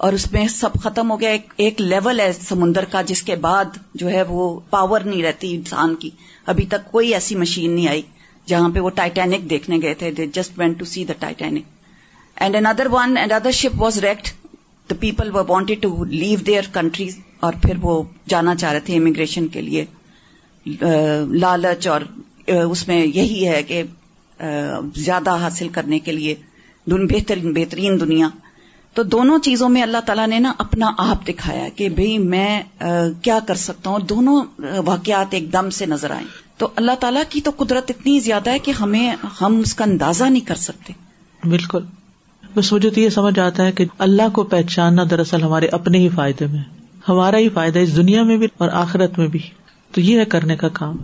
اور اس میں سب ختم ہو گیا ایک ایک لیول ہے سمندر کا جس کے بعد جو ہے وہ پاور نہیں رہتی انسان کی ابھی تک کوئی ایسی مشین نہیں آئی جہاں پہ وہ ٹائٹینک دیکھنے گئے تھے they just went to see the Titanic and under one and other ship was wrecked the people wanted to leave their countries اور پھر وہ جانا چاہ رہے تھے امیگریشن کے لیے لالچ اور اس میں یہی ہے کہ زیادہ حاصل کرنے کے لیے بہترین بہترین دنیا۔ تو دونوں چیزوں میں اللہ تعالیٰ نے نا اپنا آپ دکھایا کہ بھئی میں کیا کر سکتا ہوں؟ دونوں واقعات ایک دم سے نظر آئیں۔ تو اللہ تعالیٰ کی تو قدرت اتنی زیادہ ہے کہ ہمیں، ہم اس کا اندازہ نہیں کر سکتے۔ بالکل۔ بس مجھے تو یہ سمجھ آتا ہے کہ اللہ کو پہچاننا دراصل ہمارے اپنے ہی فائدے میں ہمارا ہی فائدہ اس دنیا میں بھی اور آخرت میں بھی۔ تو یہ ہے کرنے کا کام۔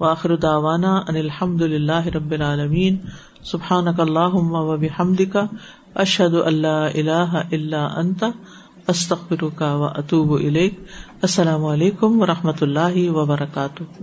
واخر داوانا ان الحمد للہ رب العالمین۔ سبحان اک اللہ و بحمد کا اشد اللہ اللہ اللہ انتا استخر کا و اطوب السلام علیکم و رحمۃ اللہ وبرکاتہ۔